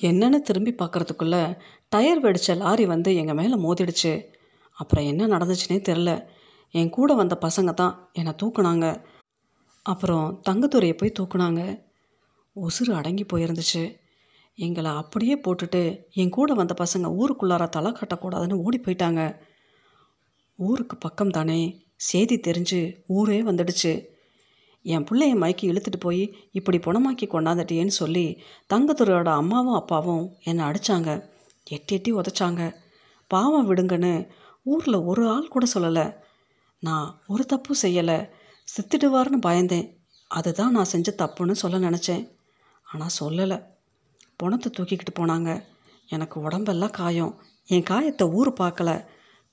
Speaker 1: என்னென்னு திரும்பி பார்க்குறதுக்குள்ளே டயர் வெடித்த லாரி வந்து எங்கள் மேலே மோதிடுச்சு. அப்புறம் என்ன நடந்துச்சுனே தெரில என் கூட வந்த பசங்க தான் என்னை தூக்குனாங்க. அப்புறம் தங்கத்துறையை போய் தூக்குனாங்க. உசுறு அடங்கி போயிருந்துச்சு. எங்களை அப்படியே போட்டுட்டு என் கூட வந்த பசங்க ஊருக்குள்ளார தலை கட்டக்கூடாதுன்னு ஓடி போயிட்டாங்க. ஊருக்கு பக்கம் தானே செய்தி தெரிஞ்சு ஊரே வந்துடுச்சு. என் பிள்ளைய மயக்கி இழுத்துட்டு போய் இப்படி புணமாக்கி கொண்டாந்துட்டியேன்னு சொல்லி தங்கத்துறையோட அம்மாவும் அப்பாவும் என்னை அடித்தாங்க எட்டி எட்டி உதைச்சாங்க. பாவம் விடுங்கன்னு ஊரில் ஒரு ஆள் கூட சொல்லலை. நான் ஒரு தப்பும் செய்யலை. செத்துடுவார்னு பயந்தேன். அதுதான் நான் செஞ்ச தப்புன்னு சொல்ல நினச்சேன். ஆனால் சொல்லலை. பணத்தை தூக்கிக்கிட்டு போனாங்க. எனக்கு உடம்பெல்லாம் காயம். என் காயத்தை ஊர் பார்க்கல.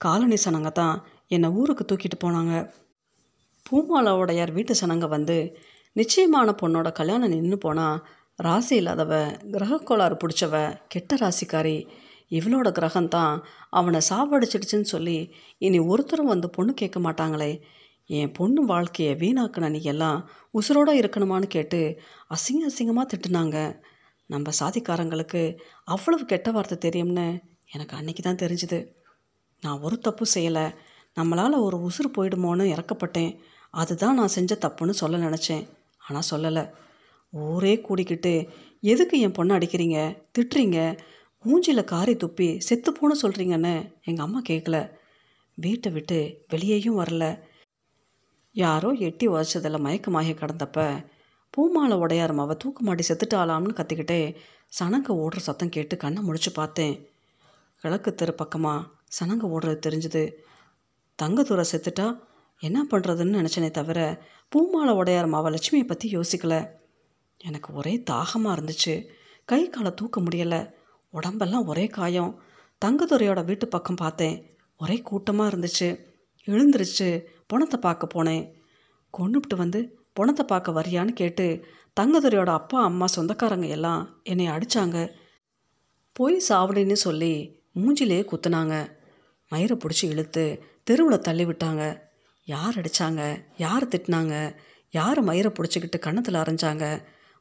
Speaker 1: காலனி சனங்க தான் என்னை ஊருக்கு தூக்கிட்டு போனாங்க. பூமாலாவோடையார் வீட்டு சனங்க வந்து நிச்சயமான பொண்ணோட கல்யாணம் நின்று போனால் ராசி இல்லாதவ கிரக கோளாறு பிடிச்சவ கெட்ட ராசிக்காரி. இவளோட கிரகம்தான் அவனை சாவடிச்சிடுச்சுன்னு சொல்லி இனி ஒருத்தரும் வந்து பொண்ணு கேட்க மாட்டாங்களே. என் பொண்ணு வாழ்க்கையை வீணாக்குன நீ எல்லாம் உசுரோட இருக்கணுமான்னு கேட்டு அசிங்க அசிங்கமாக திட்டுனாங்க. நம்ம சாதிக்காரங்களுக்கு அவ்வளவு கெட்ட வார்த்தை தெரியும்னு எனக்கு அன்னைக்கு தான் தெரிஞ்சுது. நான் ஒரு தப்பு செய்யலை. நம்மளால் ஒரு உசுறு போயிடுமோன்னு இறக்கப்பட்டேன். அதுதான் நான் செஞ்ச தப்புன்னு சொல்ல நினச்சேன். ஆனால் சொல்லலை. ஊரே கூடிக்கிட்டு எதுக்கு என் பொண்ணை அடிக்கிறீங்க? திட்டுறீங்க? மூஞ்சியில் காரி துப்பி செத்துப்போன்னு சொல்கிறீங்கன்னு எங்கள் அம்மா கேட்கல வீட்டை விட்டு வெளியேயும் வரல. யாரோ எட்டி உதச்சதில் மயக்கமாகி கிடந்தப்ப பூமாலை உடையார் அவள் தூக்கு மாட்டி செத்துட்டாளாம்னு கத்திக்கிட்டே சனங்க ஓடுற சத்தம் கேட்டு கண்ணை முடிச்சு பார்த்தேன். கிழக்கு தெரு பக்கமாக சனங்க ஓடுறது தெரிஞ்சுது. தங்கத்துறை செத்துட்டா என்ன பண்ணுறதுன்னு நினச்சனே தவிர பூமாலை உடையார் மாவ லட்சுமியை பற்றி யோசிக்கல. எனக்கு ஒரே தாகமாக இருந்துச்சு. கை காலை தூக்க முடியலை. உடம்பெல்லாம் ஒரே காயம். தங்கத்துறையோட வீட்டு பக்கம் பார்த்தேன். ஒரே கூட்டமாக இருந்துச்சு. எழுந்திருச்சு பணத்தை பார்க்க போனேன். கொண்டுபிட்டு வந்து பொணத்தை பார்க்க வரியான்னு கேட்டு தங்கதுரையோட அப்பா அம்மா சொந்தக்காரங்க எல்லாம் என்னை அடித்தாங்க போய் சாவடின்னு சொல்லி மூஞ்சிலே குத்துனாங்க. மயிரை பிடிச்சி இழுத்து தெருவில் தள்ளி விட்டாங்க. யார் அடித்தாங்க யார் திட்டினாங்க? யார் மயிரை பிடிச்சிக்கிட்டு கன்னத்தில் அரைஞ்சாங்க?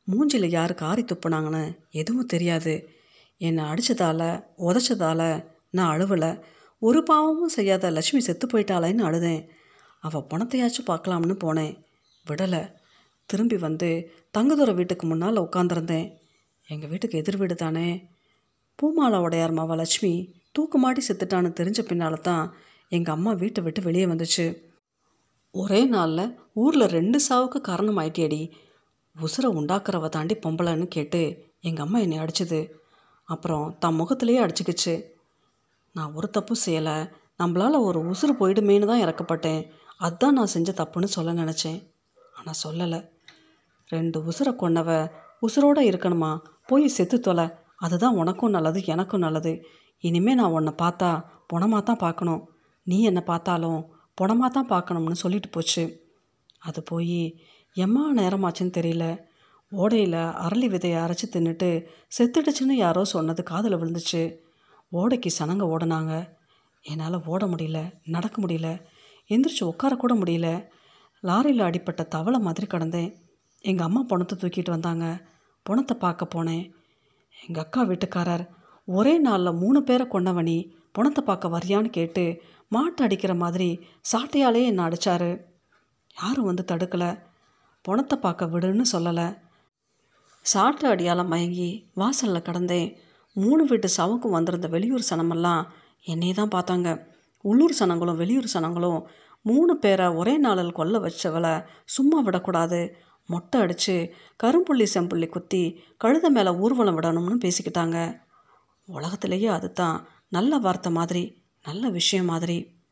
Speaker 1: மூஞ்சில் யார் காரி துப்புனாங்கன்னு எதுவும் தெரியாது. என்னை அடித்ததால உதச்சதால் நான் அழுவலை. ஒரு பாவமும் செய்யாத லட்சுமி செத்து போயிட்டாளேன்னு அழுதேன். அவள் பணத்தையாச்சும் பார்க்கலாம்னு போனேன். விடலை. திரும்பி வந்து தங்கதுரை வீட்டுக்கு முன்னால் உட்காந்துருந்தேன் எங்கள் வீட்டுக்கு எதிர் வீடு தானே. பூமாலா உடையார் மாவா லட்சுமி தூக்குமாட்டி செத்துட்டான்னு தெரிஞ்ச பின்னால் தான் எங்கள் அம்மா வீட்டை விட்டு வெளியே வந்துச்சு. ஒரே நாளில் ஊரில் ரெண்டு சாவுக்கு காரணம் ஆயிட்டியடி உசுரை உண்டாக்குறவ தாண்டி பொம்பளைன்னு கேட்டு எங்கள் அம்மா என்னை அடிச்சுது. அப்புறம் தன் முகத்திலேயே அடிச்சுக்கிச்சு. நான் ஒரு தப்பு செய்யலை. நம்மளால் ஒரு உசுறு போயிடுமேன்னு தான் இறக்கப்பட்டேன். அதுதான் நான் செஞ்ச தப்புன்னு சொல்ல நினச்சேன். ஆனால் சொல்லலை. ரெண்டு உசுரை கொன்னவ உசுரோடு இருக்கணுமா? போய் செத்து தொலை. அதுதான் உனக்கும் நல்லது எனக்கும் நல்லது. இனிமேல் நான் உன்னை பார்த்தா புணமாக தான் பார்க்கணும். நீ என்னை பார்த்தாலும் புணமாக தான் பார்க்கணும்னு சொல்லிட்டு போச்சு. அது போய் எம்மா நேரமாச்சுன்னு தெரியல. ஓடையில் அரளி விதையை அரைச்சி தின்னுட்டு செத்துடுச்சுன்னு யாரோ சொன்னது காதில் விழுந்துச்சு. ஓடைக்கு சனங்க ஓடினாங்க. என்னால் ஓட முடியல நடக்க முடியல. எந்திரிச்சு உட்காரக்கூட முடியல. லாரியில் அடிப்பட்ட தவளை மாதிரி கிடந்தேன். எங்கள் அம்மா பணத்தை தூக்கிட்டு வந்தாங்க. பணத்தை பார்க்க போனேன். எங்கள் அக்கா வீட்டுக்காரர் ஒரே நாளில் மூணு பேரை கொண்டவனி பணத்தை பார்க்க வரியான்னு கேட்டு மாட்டு அடிக்கிற மாதிரி சாட்டையாலே என்னை அடித்தார் யாரும் வந்து தடுக்கலை. பணத்தை பார்க்க விடுன்னு சொல்லலை. சாட்டு அடியால் மயங்கி வாசலில் கடந்தேன். மூணு வீட்டு சவுக்கும் வந்திருந்த வெளியூர் சனமெல்லாம் என்னையே தான் பார்த்தாங்க. உள்ளூர் சனங்களும் வெளியூர் சனங்களும் மூணு பேரை ஒரே நாளில் கொல்ல வச்சவளை சும்மா விடக்கூடாது. மொட்டை அடித்து கரும்புள்ளி செம்புள்ளி குத்தி கழுத மேலே ஊர்வலம் விடணும்னு பேசிக்கிட்டாங்க. உலகத்திலேயே அதுதான் நல்ல வார்த்தை மாதிரி நல்ல விஷயம் மாதிரி.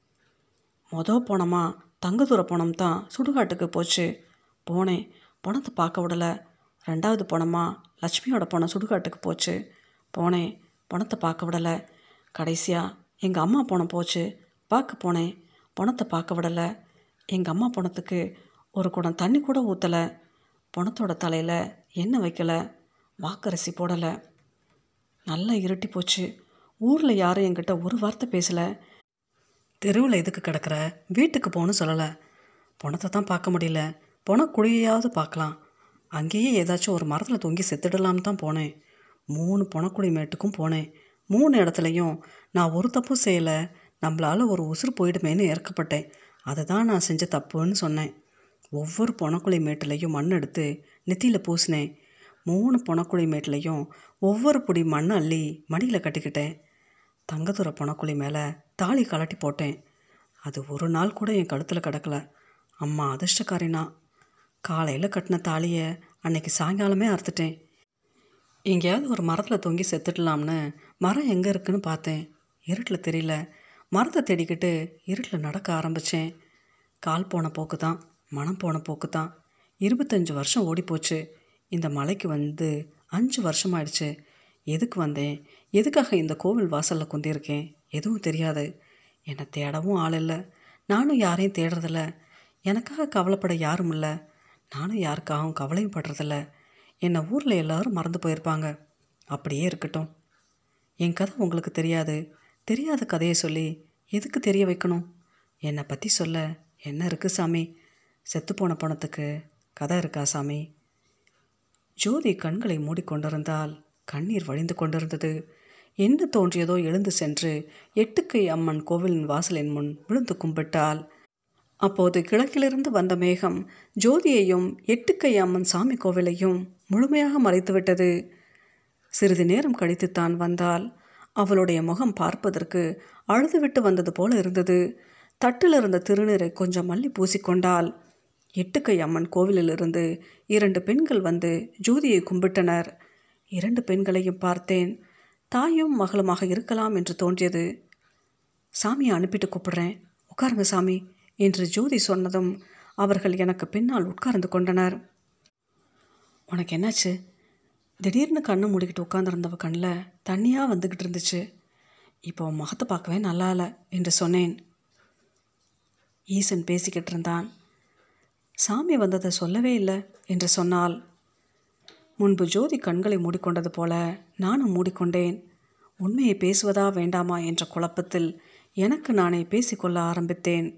Speaker 1: மொத போனோமா தங்கதூர போனோம் தான் சுடுகாட்டுக்கு போச்சு. போனேன் பணத்தை பார்க்க விடலை. ரெண்டாவது போனோமா லட்சுமியோட பணம் சுடுகாட்டுக்கு போச்சு. போனேன் பணத்தை பார்க்க விடலை. கடைசியாக எங்கள் அம்மா போன போச்சு. பார்க்க போனேன் பணத்தை பார்க்க விடலை. எங்கள் அம்மா பணத்துக்கு ஒரு குடம் தண்ணி கூட ஊற்றலை பணத்தோட தலையில் எண்ணெய் வைக்கலை. வாக்கரிசி போடலை. நல்லா இருட்டி போச்சு. ஊரில் யாரும் என்கிட்ட ஒரு வார்த்தை பேசலை. தெருவில் எதுக்கு கிடக்கிற? வீட்டுக்கு போகணும்னு சொல்லலை. பணத்தை தான் பார்க்க முடியல. பணக்குழியையாவது பார்க்கலாம். அங்கேயே ஏதாச்சும் ஒரு மரத்தில் தொங்கி செத்துடலாம்னு தான் போனேன். மூணு பணக்குழி மேட்டுக்கும் போனேன். மூணு இடத்துலையும் நான் ஒரு தப்பும் செய்யலை. நம்மளால் ஒரு உசுறு போயிடுமேன்னு இறக்கப்பட்டேன் அதை தான் நான் செஞ்ச தப்புன்னு சொன்னேன். ஒவ்வொரு பொணக்குழி மேட்டுலையும் மண் எடுத்து நெத்தியில் பூசினேன். மூணு பொணக்குழி மேட்டிலையும் ஒவ்வொரு பொடி மண் அள்ளி மடியில் கட்டிக்கிட்டேன். தங்கதுரை பொணக்குழி மேலே தாலி கலட்டி போட்டேன். அது ஒரு நாள் கூட என் கழுத்தில் கிடக்கல. அம்மா அதிர்ஷ்டக்காரினா. காலையில் கட்டின தாலியை அன்னைக்கு சாயங்காலமே அறுத்துட்டேன். எங்கேயாவது ஒரு மரத்தில் தொங்கி செத்துடலாம்னு மரம் எங்கே இருக்குன்னு பார்த்தேன். இருட்டில் தெரியல. மரத்தை தேடிக்கிட்டு இருட்டில் நடக்க ஆரம்பித்தேன் கால் போன போக்கு தான் மனம் போன போக்கு தான். இருபத்தஞ்சி வருஷம் ஓடிப்போச்சு. இந்த மலைக்கு வந்து அஞ்சு வருஷமாயிடுச்சு எதுக்கு வந்தேன்? எதுக்காக இந்த கோவில் வாசலில் குந்திருக்கேன் எதுவும் தெரியாது. என்னை தேடவும் ஆள் இல்லை. நானும் யாரையும் தேடுறதில்ல. எனக்காக கவலைப்பட யாரும் இல்லை. நானும் யாருக்காகவும் கவலையும் படுறதில்ல. என்னை ஊரில் எல்லோரும் மறந்து போயிருப்பாங்க. அப்படியே இருக்கட்டும். என் கதை உங்களுக்கு தெரியாது. தெரியாத கதையை சொல்லி எதுக்கு தெரிய வைக்கணும்? என்னை பற்றி சொல்ல. என்ன இருக்குது சாமி? செத்துப்போன பணத்துக்கு கதை இருக்கா சாமி? ஜோதி கண்களை மூடிக்கொண்டிருந்தால் கண்ணீர் வழிந்து கொண்டிருந்தது. என்ன தோன்றியதோ எழுந்து சென்று எட்டுக்கை அம்மன் கோவிலின் வாசலின் முன் விழுந்து கும்பிட்டாள். அப்போது கிழக்கிலிருந்து வந்த மேகம் ஜோதியையும் எட்டுக்கை அம்மன் சாமி கோவிலையும் முழுமையாக மறைத்துவிட்டது. சிறிது நேரம் கழித்து தான் வந்தால் அவளுடைய முகம் பார்ப்பதற்கு அழுதுவிட்டு வந்தது போல இருந்தது. தட்டில் இருந்த திருநீரை கொஞ்சம் மல்லி பூசிக்கொண்டாள். எட்டுக்கை அம்மன் கோவிலிலிருந்து இரண்டு பெண்கள் வந்து ஜோதியை கும்பிட்டனர். இரண்டு பெண்களையும் பார்த்தேன். தாயும் மகளுமாக இருக்கலாம் என்று தோன்றியது. சாமியை அனுப்பிட்டு கூப்பிடுறேன். உட்காருங்க சாமி என்று ஜோதி சொன்னதும் அவர்கள் எனக்கு பின்னால் உட்கார்ந்து கொண்டனர். உனக்கு என்னாச்சு? திடீர்னு கண்ணை மூடிக்கிட்டு உட்காந்துருந்தவ கண்ணில் தண்ணியாக வந்துக்கிட்டு இருந்துச்சு. இப்போ முகத்தை பார்க்கவே நல்லா இல்லை என்று சொன்னேன். ஈசன் பேசிக்கிட்டு இருந்தான். சாமி வந்ததை சொல்லவே இல்லை என்று சொன்னால் முன்பு ஜோதி கண்களை மூடிக்கொண்டது போல நானும் மூடிக்கொண்டேன். உண்மையை பேசுவதா வேண்டாமா என்ற குழப்பத்தில் எனக்கு நானே பேசிக்கொள்ள ஆரம்பித்தேன்.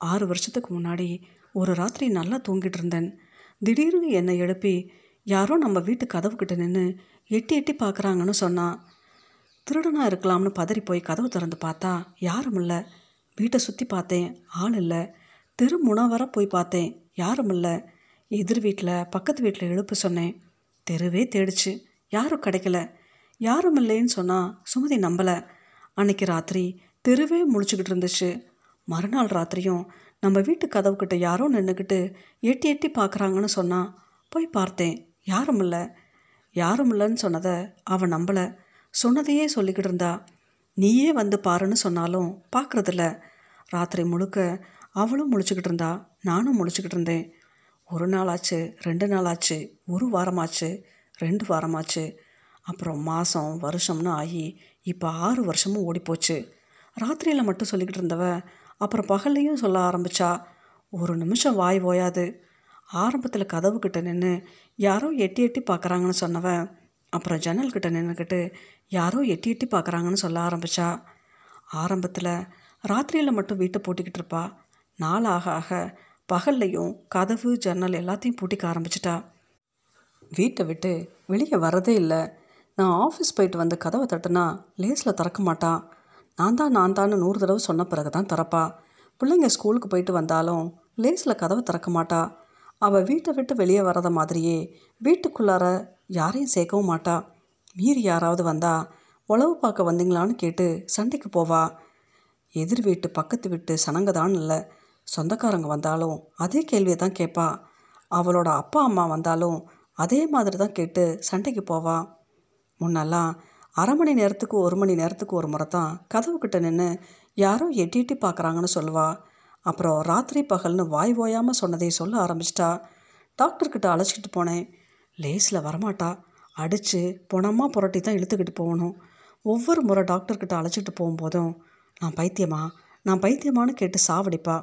Speaker 1: ஆறு வருஷத்துக்கு முன்னாடி ஒரு ராத்திரி நல்லா தூங்கிட்டு இருந்தேன். திடீர்னு என்னை எழுப்பி யாரோ நம்ம வீட்டு கதவுக்கிட்ட நின்று எட்டி எட்டி பார்க்குறாங்கன்னு சொன்னான் திருடனாக இருக்கலாம்னு பதறி போய் கதவு திறந்து பார்த்தா யாரும் இல்லை. வீட்டை சுற்றி பார்த்தேன் ஆள் இல்லை. தெரு முனவர போய் பார்த்தேன் யாரும் இல்லை. எதிர் வீட்டில் பக்கத்து வீட்டில் எழுப்பு சொன்னேன். தெருவே தேடிச்சு யாரும் கிடைக்கல. யாரும் இல்லைன்னு சொன்னால் சுமதி நம்பலை. அன்னைக்கு ராத்திரி தெருவே முழிச்சுக்கிட்டு இருந்துச்சு. மறுநாள் ராத்திரியும் நம்ம வீட்டு கதவுக்கிட்ட யாரோ நின்றுக்கிட்டு எட்டி எட்டி பார்க்குறாங்கன்னு சொன்னால் போய் பார்த்தேன். யாரும் இல்லை யாரும் இல்லைன்னு சொன்னதை அவன் நம்பலை. சொன்னதையே சொல்லிக்கிட்டு இருந்தா. நீயே வந்து பாருன்னு சொன்னாலும் பார்க்குறதில்ல ராத்திரி முழுக்க அவளும் முழிச்சுக்கிட்டு இருந்தா. நானும் முழிச்சுக்கிட்டு இருந்தேன். ஒரு நாளாச்சு ரெண்டு நாளாச்சு ஒரு வாரமாச்சு ரெண்டு வாரமாச்சு. அப்புறம் மாதம் வருஷம்னு ஆகி இப்போ ஆறு வருஷமும் ஓடிப்போச்சு. ராத்திரியில் மட்டும் சொல்லிக்கிட்டு இருந்தவ அப்புறம் பகல்லையும் சொல்ல ஆரம்பித்தா ஒரு நிமிஷம் வாய் ஓயாது. ஆரம்பத்தில் கதவு கிட்ட நின்று யாரோ எட்டி எட்டி பார்க்குறாங்கன்னு சொன்னவன் அப்புறம் ஜன்னல் கிட்ட நின்றுக்கிட்டு யாரோ எட்டி எட்டி பார்க்குறாங்கன்னு சொல்ல ஆரம்பிச்சா? ஆரம்பத்தில் ராத்திரியில் மட்டும் வீட்டை பூட்டிக்கிட்டு இருப்பா. நாள் ஆக ஆக பகல்லையும் கதவு ஜன்னல் எல்லாத்தையும் பூட்டிக்க ஆரம்பிச்சிட்டா. வீட்டை விட்டு வெளியே வரதே இல்லை. நான் ஆஃபீஸ் போயிட்டு வந்து கதவை தட்டுனா லேஸில் திறக்க மாட்டான் நான் தான் நான் தான் நூறு தடவை சொன்ன பிறகு தான் திறப்பா. பிள்ளைங்க ஸ்கூலுக்கு போயிட்டு வந்தாலும் லேஸில் கதவை திறக்க மாட்டா. அவள் வீட்டை விட்டு வெளியே வரத மாதிரியே வீட்டுக்குள்ளார யாரையும் சேர்க்கவும் மாட்டா. மீறி யாராவது வந்தா உழவு பார்க்க வந்தீங்களான்னு கேட்டு சண்டைக்கு போவா. எதிர் வீட்டு பக்கத்து வீட்டு சனங்க தான் இல்லை சொந்தக்காரங்க வந்தாலும் அதே கேள்வியை தான் கேட்பா அவளோட அப்பா அம்மா வந்தாலும் அதே மாதிரி தான் கேட்டு சண்டைக்கு போவா. முன்னெல்லாம் அரை மணி நேரத்துக்கு ஒரு மணி நேரத்துக்கு ஒரு முறை தான் கதவு கிட்ட நின்று யாரோ எட்டி எட்டி பார்க்குறாங்கன்னு சொல்லுவாள் அப்புறம் ராத்திரி பகல்னு வாய் ஓயாமல் சொன்னதை சொல்ல ஆரம்பிச்சிட்டா. டாக்டர்கிட்ட அழைச்சிக்கிட்டு போனேன். லேஸில் வரமாட்டா. அடித்து புணமாக புரட்டி தான் இழுத்துக்கிட்டு போகணும். ஒவ்வொரு முறை டாக்டர்கிட்ட அழைச்சிட்டு போகும்போதும் நான் பைத்தியமா? நான் பைத்தியமான்னு கேட்டு சாவடிப்பா.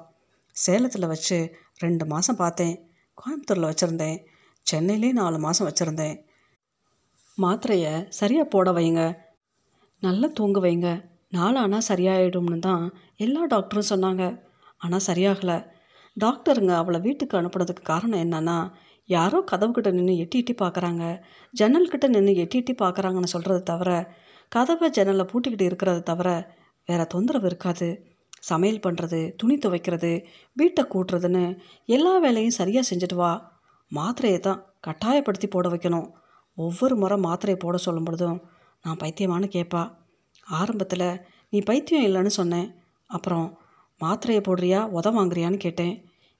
Speaker 1: சேலத்தில் வச்சு ரெண்டு மாதம் பார்த்தேன். கோயம்புத்தூரில் வச்சுருந்தேன். சென்னையிலே நாலு மாதம் வச்சுருந்தேன். மாத்திரையை சரியாக போட வைங்க. நல்லா தூங்க வைங்க. நாளானா சரியாயிடும்னு தான் எல்லா டாக்டரும் சொன்னாங்க. ஆனால் சரியாகலை. டாக்டருங்க அவளை வீட்டுக்கு அனுப்புனதுக்கு காரணம் என்னன்னா யாரோ கதவுக்கிட்ட நின்று எட்டி எட்டி பார்க்குறாங்க ஜன்னல்கிட்ட நின்று எட்டி எட்டி பார்க்குறாங்கன்னு சொல்கிறது தவிர கதவை ஜன்னலை பூட்டிக்கிட்டு இருக்கிறது தவிர வேறு தொந்தரவு இருக்காது. சமையல் பண்ணுறது துணி துவைக்கிறது வீட்டை கூட்டுறதுன்னு எல்லா வேலையும் சரியாக செஞ்சுட்டு வா. மாத்திரையை தான் கட்டாயப்படுத்தி போட வைக்கணும். ஒவ்வொரு முறை மாத்திரையை போட சொல்லும் பொழுதும் நான் பைத்தியமானு கேட்பா ஆரம்பத்தில் நீ பைத்தியம் இல்லைன்னு சொன்னேன். அப்புறம் மாத்திரையை போடுறியா? உத வாங்குறியான்னு கேட்டேன்.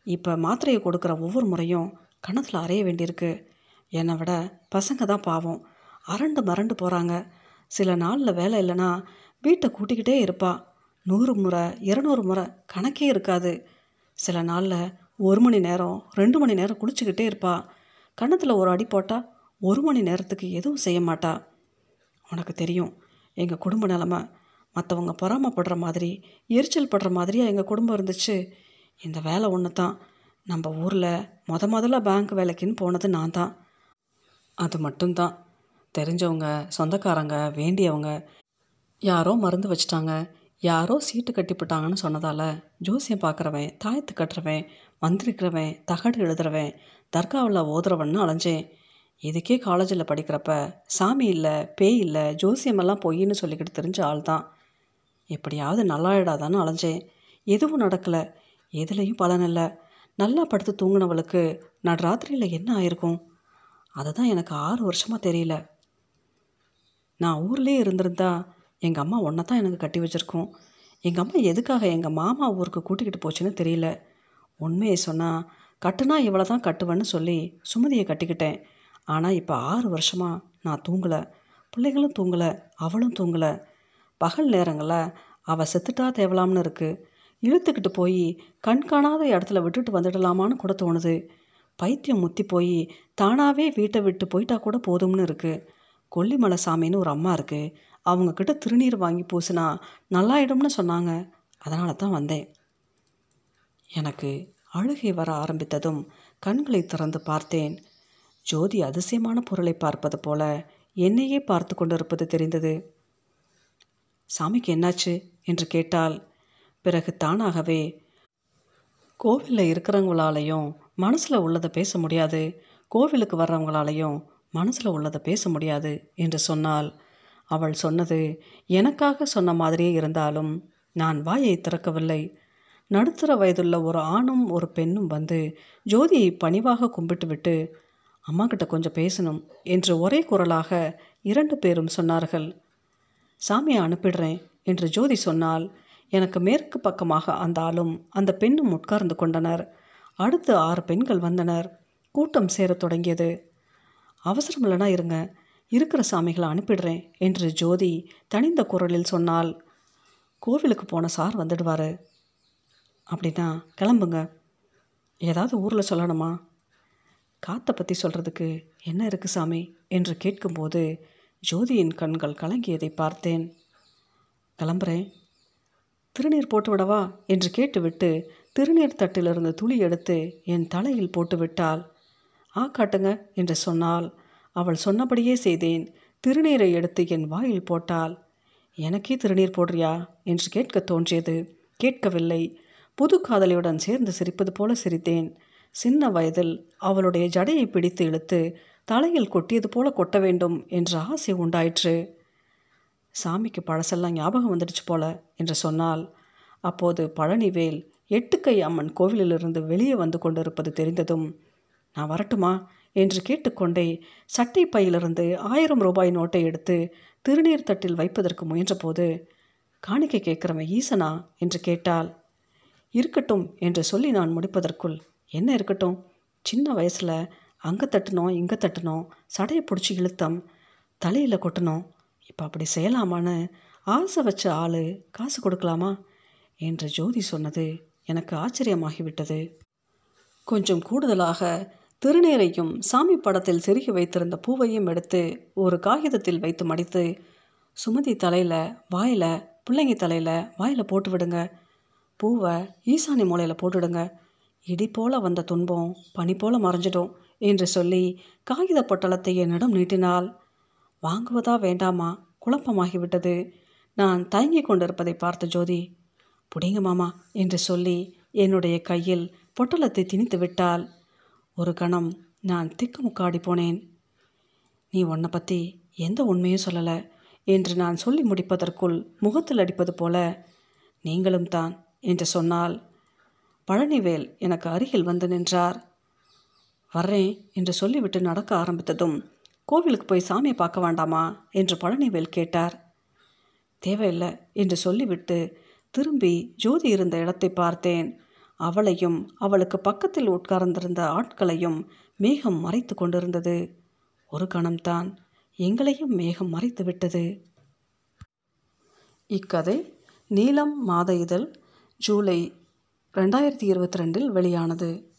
Speaker 1: இப்போ மாத்திரையை கொடுக்குற ஒவ்வொரு முறையும் கணத்தில் அறைய வேண்டியிருக்கு. என்னை விட பசங்க தான் பாவம். அரண்டு மரண்டு போகிறாங்க சில நாளில் வேலை இல்லைன்னா வீட்டை கூட்டிக்கிட்டே இருப்பா. நூறு முறை இரநூறு முறை கணக்கே இருக்காது. சில நாளில் ஒரு மணி நேரம் ரெண்டு மணி நேரம் குளிச்சுக்கிட்டே இருப்பா. கணத்தில் ஒரு அடி போட்டால் ஒரு மணி நேரத்துக்கு எதுவும் செய்ய மாட்டா. உனக்கு தெரியும் எங்கள் குடும்ப நிலமை மற்றவங்க பொறாமப்படுற மாதிரி எரிச்சல் படுற மாதிரியாக எங்கள் குடும்பம் இருந்துச்சு. இந்த வேலை ஒன்று தான் நம்ம ஊரில் முத முதல்ல பேங்க் வேலைக்குன்னு போனது நான் தான் அது மட்டும்தான். தெரிஞ்சவங்க சொந்தக்காரங்க வேண்டியவங்க யாரோ மருந்து வச்சிட்டாங்க. யாரோ சீட்டு கட்டிப்பட்டாங்கன்னு சொன்னதால் ஜோசியம் பார்க்குறவன் தாயத்து கட்டுறவன் வந்திருக்கிறவன் தகடு எழுதுறவன் தர்காவில் ஓதுறவன்னு அலைஞ்சேன். இதுக்கே காலேஜில் படிக்கிறப்ப சாமி இல்லை பேய் இல்லை ஜோசியமெல்லாம் பொய்ன்னு சொல்லிக்கிட்டு தெரிஞ்ச ஆள் தான் எப்படியாவது நல்லாயிடாதான்னு அலைஞ்சேன். எதுவும் நடக்கலை. எதுலேயும் பலன் இல்லை. நல்லா படுத்து தூங்கினவளுக்கு நடுராத்திரியில் என்ன ஆயிருக்கும்? அதுதான் எனக்கு ஆறு வருஷமாக தெரியல. நான் ஊர்லேயே இருந்திருந்தா எங்கள் அம்மா ஒன்றை தான் எனக்கு கட்டி வச்சுருக்கோம். எங்கள் அம்மா எதுக்காக எங்கள் மாமா ஊருக்கு கூட்டிக்கிட்டு போச்சுன்னு தெரியல. உண்மையை சொன்னால் கட்டுனா இவ்வளோ தான் கட்டுவேன்னு சொல்லி சுமதியை கட்டிக்கிட்டேன். ஆனால் இப்போ ஆறு வருஷமாக நான் தூங்கலை. பிள்ளைகளும் தூங்கலை. அவளும் தூங்கலை. பகல் நேரங்களில் அவள் செத்துட்டா தேவலாம்னு இருக்குது இழுத்துக்கிட்டு போய் கண் காணாத இடத்துல விட்டுட்டு வந்துடலாமான்னு கூட தோணுது. பைத்தியம் முத்தி போய் தானாகவே வீட்டை விட்டு போயிட்டா கூட போதும்னு இருக்குது கொல்லிமலை சாமின்னு ஒரு அம்மா இருக்குது அவங்கக்கிட்ட திருநீர் வாங்கி பூசினா நல்லாயிடும்னு சொன்னாங்க. அதனால தான் வந்தேன். எனக்கு அழுகை வர ஆரம்பித்ததும் கண்களை திறந்து பார்த்தேன். ஜோதி அதிசயமான பொருளை பார்ப்பது போல என்னையே பார்த்து கொண்டிருப்பது தெரிந்தது. சாமிக்கு என்னாச்சு? என்று கேட்டால் பிறகு தானாகவே கோவிலில் இருக்கிறவங்களாலையும் மனசில் உள்ளதை பேச முடியாது. கோவிலுக்கு வர்றவங்களாலையும் மனசில் உள்ளதை பேச முடியாது என்று சொன்னால் அவள் சொன்னது எனக்காக சொன்ன மாதிரியே இருந்தாலும் நான் வாயை திறக்கவில்லை. நடுத்தர வயதுள்ள ஒரு ஆணும் ஒரு பெண்ணும் வந்து ஜோதியை பணிவாக கும்பிட்டு விட்டு அம்மா கிட்ட கொஞ்சம் பேசணும் என்று ஒரே குரலாக இரண்டு பேரும் சொன்னார்கள். சாமியை அனுப்பிடுறேன் என்று ஜோதி சொன்னால் எனக்கு மேற்கு பக்கமாக அந்த ஆளும் அந்த பெண்ணும் உட்கார்ந்து கொண்டனர். அடுத்து ஆறு பெண்கள் வந்தனர். கூட்டம் சேரத் தொடங்கியது. அவசரம் இல்லைனா இருங்க இருக்கிற சாமிகளை அனுப்பிடுறேன் என்று ஜோதி தனிந்த குரலில் சொன்னால் கோவிலுக்கு போன சார் வந்துடுவார். அப்படின்னா கிளம்புங்க. ஏதாவது ஊரில் சொல்லணுமா? காத்தை பற்றி சொல்கிறதுக்கு என்ன இருக்குது சாமி? என்று கேட்கும்போது ஜோதியின் கண்கள் கலங்கியதை பார்த்தேன். கிளம்புறேன். திருநீர் போட்டு விடவா என்று கேட்டுவிட்டு திருநீர் தட்டிலிருந்து துளி எடுத்து என் தலையில் போட்டுவிட்டாள். ஆ காட்டுங்க என்று சொன்னால் அவள் சொன்னபடியே செய்தேன். திருநீரை எடுத்து என் வாயில் போட்டாள். எனக்கே திருநீர் போடுறியா? என்று கேட்க தோன்றியது. கேட்கவில்லை. புது காதலியுடன் சேர்ந்து சிரிப்பது போல சிரித்தேன். சின்ன வயதில் அவளுடைய ஜடையை பிடித்து இழுத்து தலையில் கொட்டியது போல கொட்ட வேண்டும் என்ற ஆசை உண்டாயிற்று. சாமிக்கு பழசெல்லாம் ஞாபகம் வந்துடுச்சு போல என்று சொன்னால் அப்போது பழனிவேல் எட்டுக்கை அம்மன் கோவிலிலிருந்து வெளியே வந்து கொண்டிருப்பது தெரிந்ததும் நான் வரட்டுமா? என்று கேட்டுக்கொண்டே சட்டை பையிலிருந்து ஆயிரம் ரூபாய் நோட்டை எடுத்து திருநீர் தட்டில் வைப்பதற்கு முயன்றபோது காணிக்கை கேட்குறவன் ஈசனா? என்று கேட்டால் இருக்கட்டும் என்று சொல்லி நான் முடிப்பதற்குள் என்ன இருக்கட்டும்? சின்ன வயசில் அங்கே தட்டணும் இங்கே தட்டணும் சடையை பிடிச்சி இழுத்தம் தலையில் கொட்டணும் இப்போ அப்படி செய்யலாமான்னு ஆசை வச்ச ஆள் காசு கொடுக்கலாமா என்று ஜோதி சொன்னது எனக்கு ஆச்சரியமாகிவிட்டது. கொஞ்சம் கூடுதலாக திருநீரையும் சாமி படத்தில் செருகி வைத்திருந்த பூவையும் எடுத்து ஒரு காகிதத்தில் வைத்து மடித்து சுமதி தலையில் வாயில் பிள்ளைங்க தலையில் வாயில் போட்டு விடுங்க. பூவை ஈசானி மூலையில் போட்டுடுங்க. இடி போல் வந்த துன்பம் பனி போல் மறைஞ்சிடும். என்று சொல்லி காகித பொட்டலத்தை என்னிடம் நீட்டினாள். வாங்குவதா வேண்டாமா? குழப்பமாகிவிட்டது. நான் தயங்கி கொண்டிருப்பதை பார்த்த ஜோதி புடிங்க மாமா என்று சொல்லி என்னுடைய கையில் பொட்டலத்தை திணித்து விட்டாள். ஒரு கணம் நான் திக்குமுக்காடி போனேன். நீ உன்னை பற்றி எந்த உண்மையும் சொல்லலை என்று நான் சொல்லி முடிப்பதற்குள் முகத்தில் அடிப்பது போல நீங்களும் தான் என்று சொன்னால் பழனிவேல் எனக்கு அருகில் வந்து நின்றார். வர்றேன் என்று சொல்லிவிட்டு நடக்க ஆரம்பித்ததும் கோவிலுக்கு போய் சாமியை பார்க்க வேண்டாமா என்று பழனிவேல் கேட்டார். தேவையில்லை என்று சொல்லிவிட்டு திரும்பி ஜோதி இருந்த இடத்தை பார்த்தேன். அவளையும் அவளுக்கு பக்கத்தில் உட்கார்ந்திருந்த ஆட்களையும் மேகம் மறைத்து கொண்டிருந்தது. ஒரு கணம்தான் எங்களையும் மேகம் மறைத்து விட்டது. இக்கதை நீலம் மாத இதழ் ஜூலை ரெண்டாயிரத்தி இருபத்தி ரெண்டில் வெளியானது.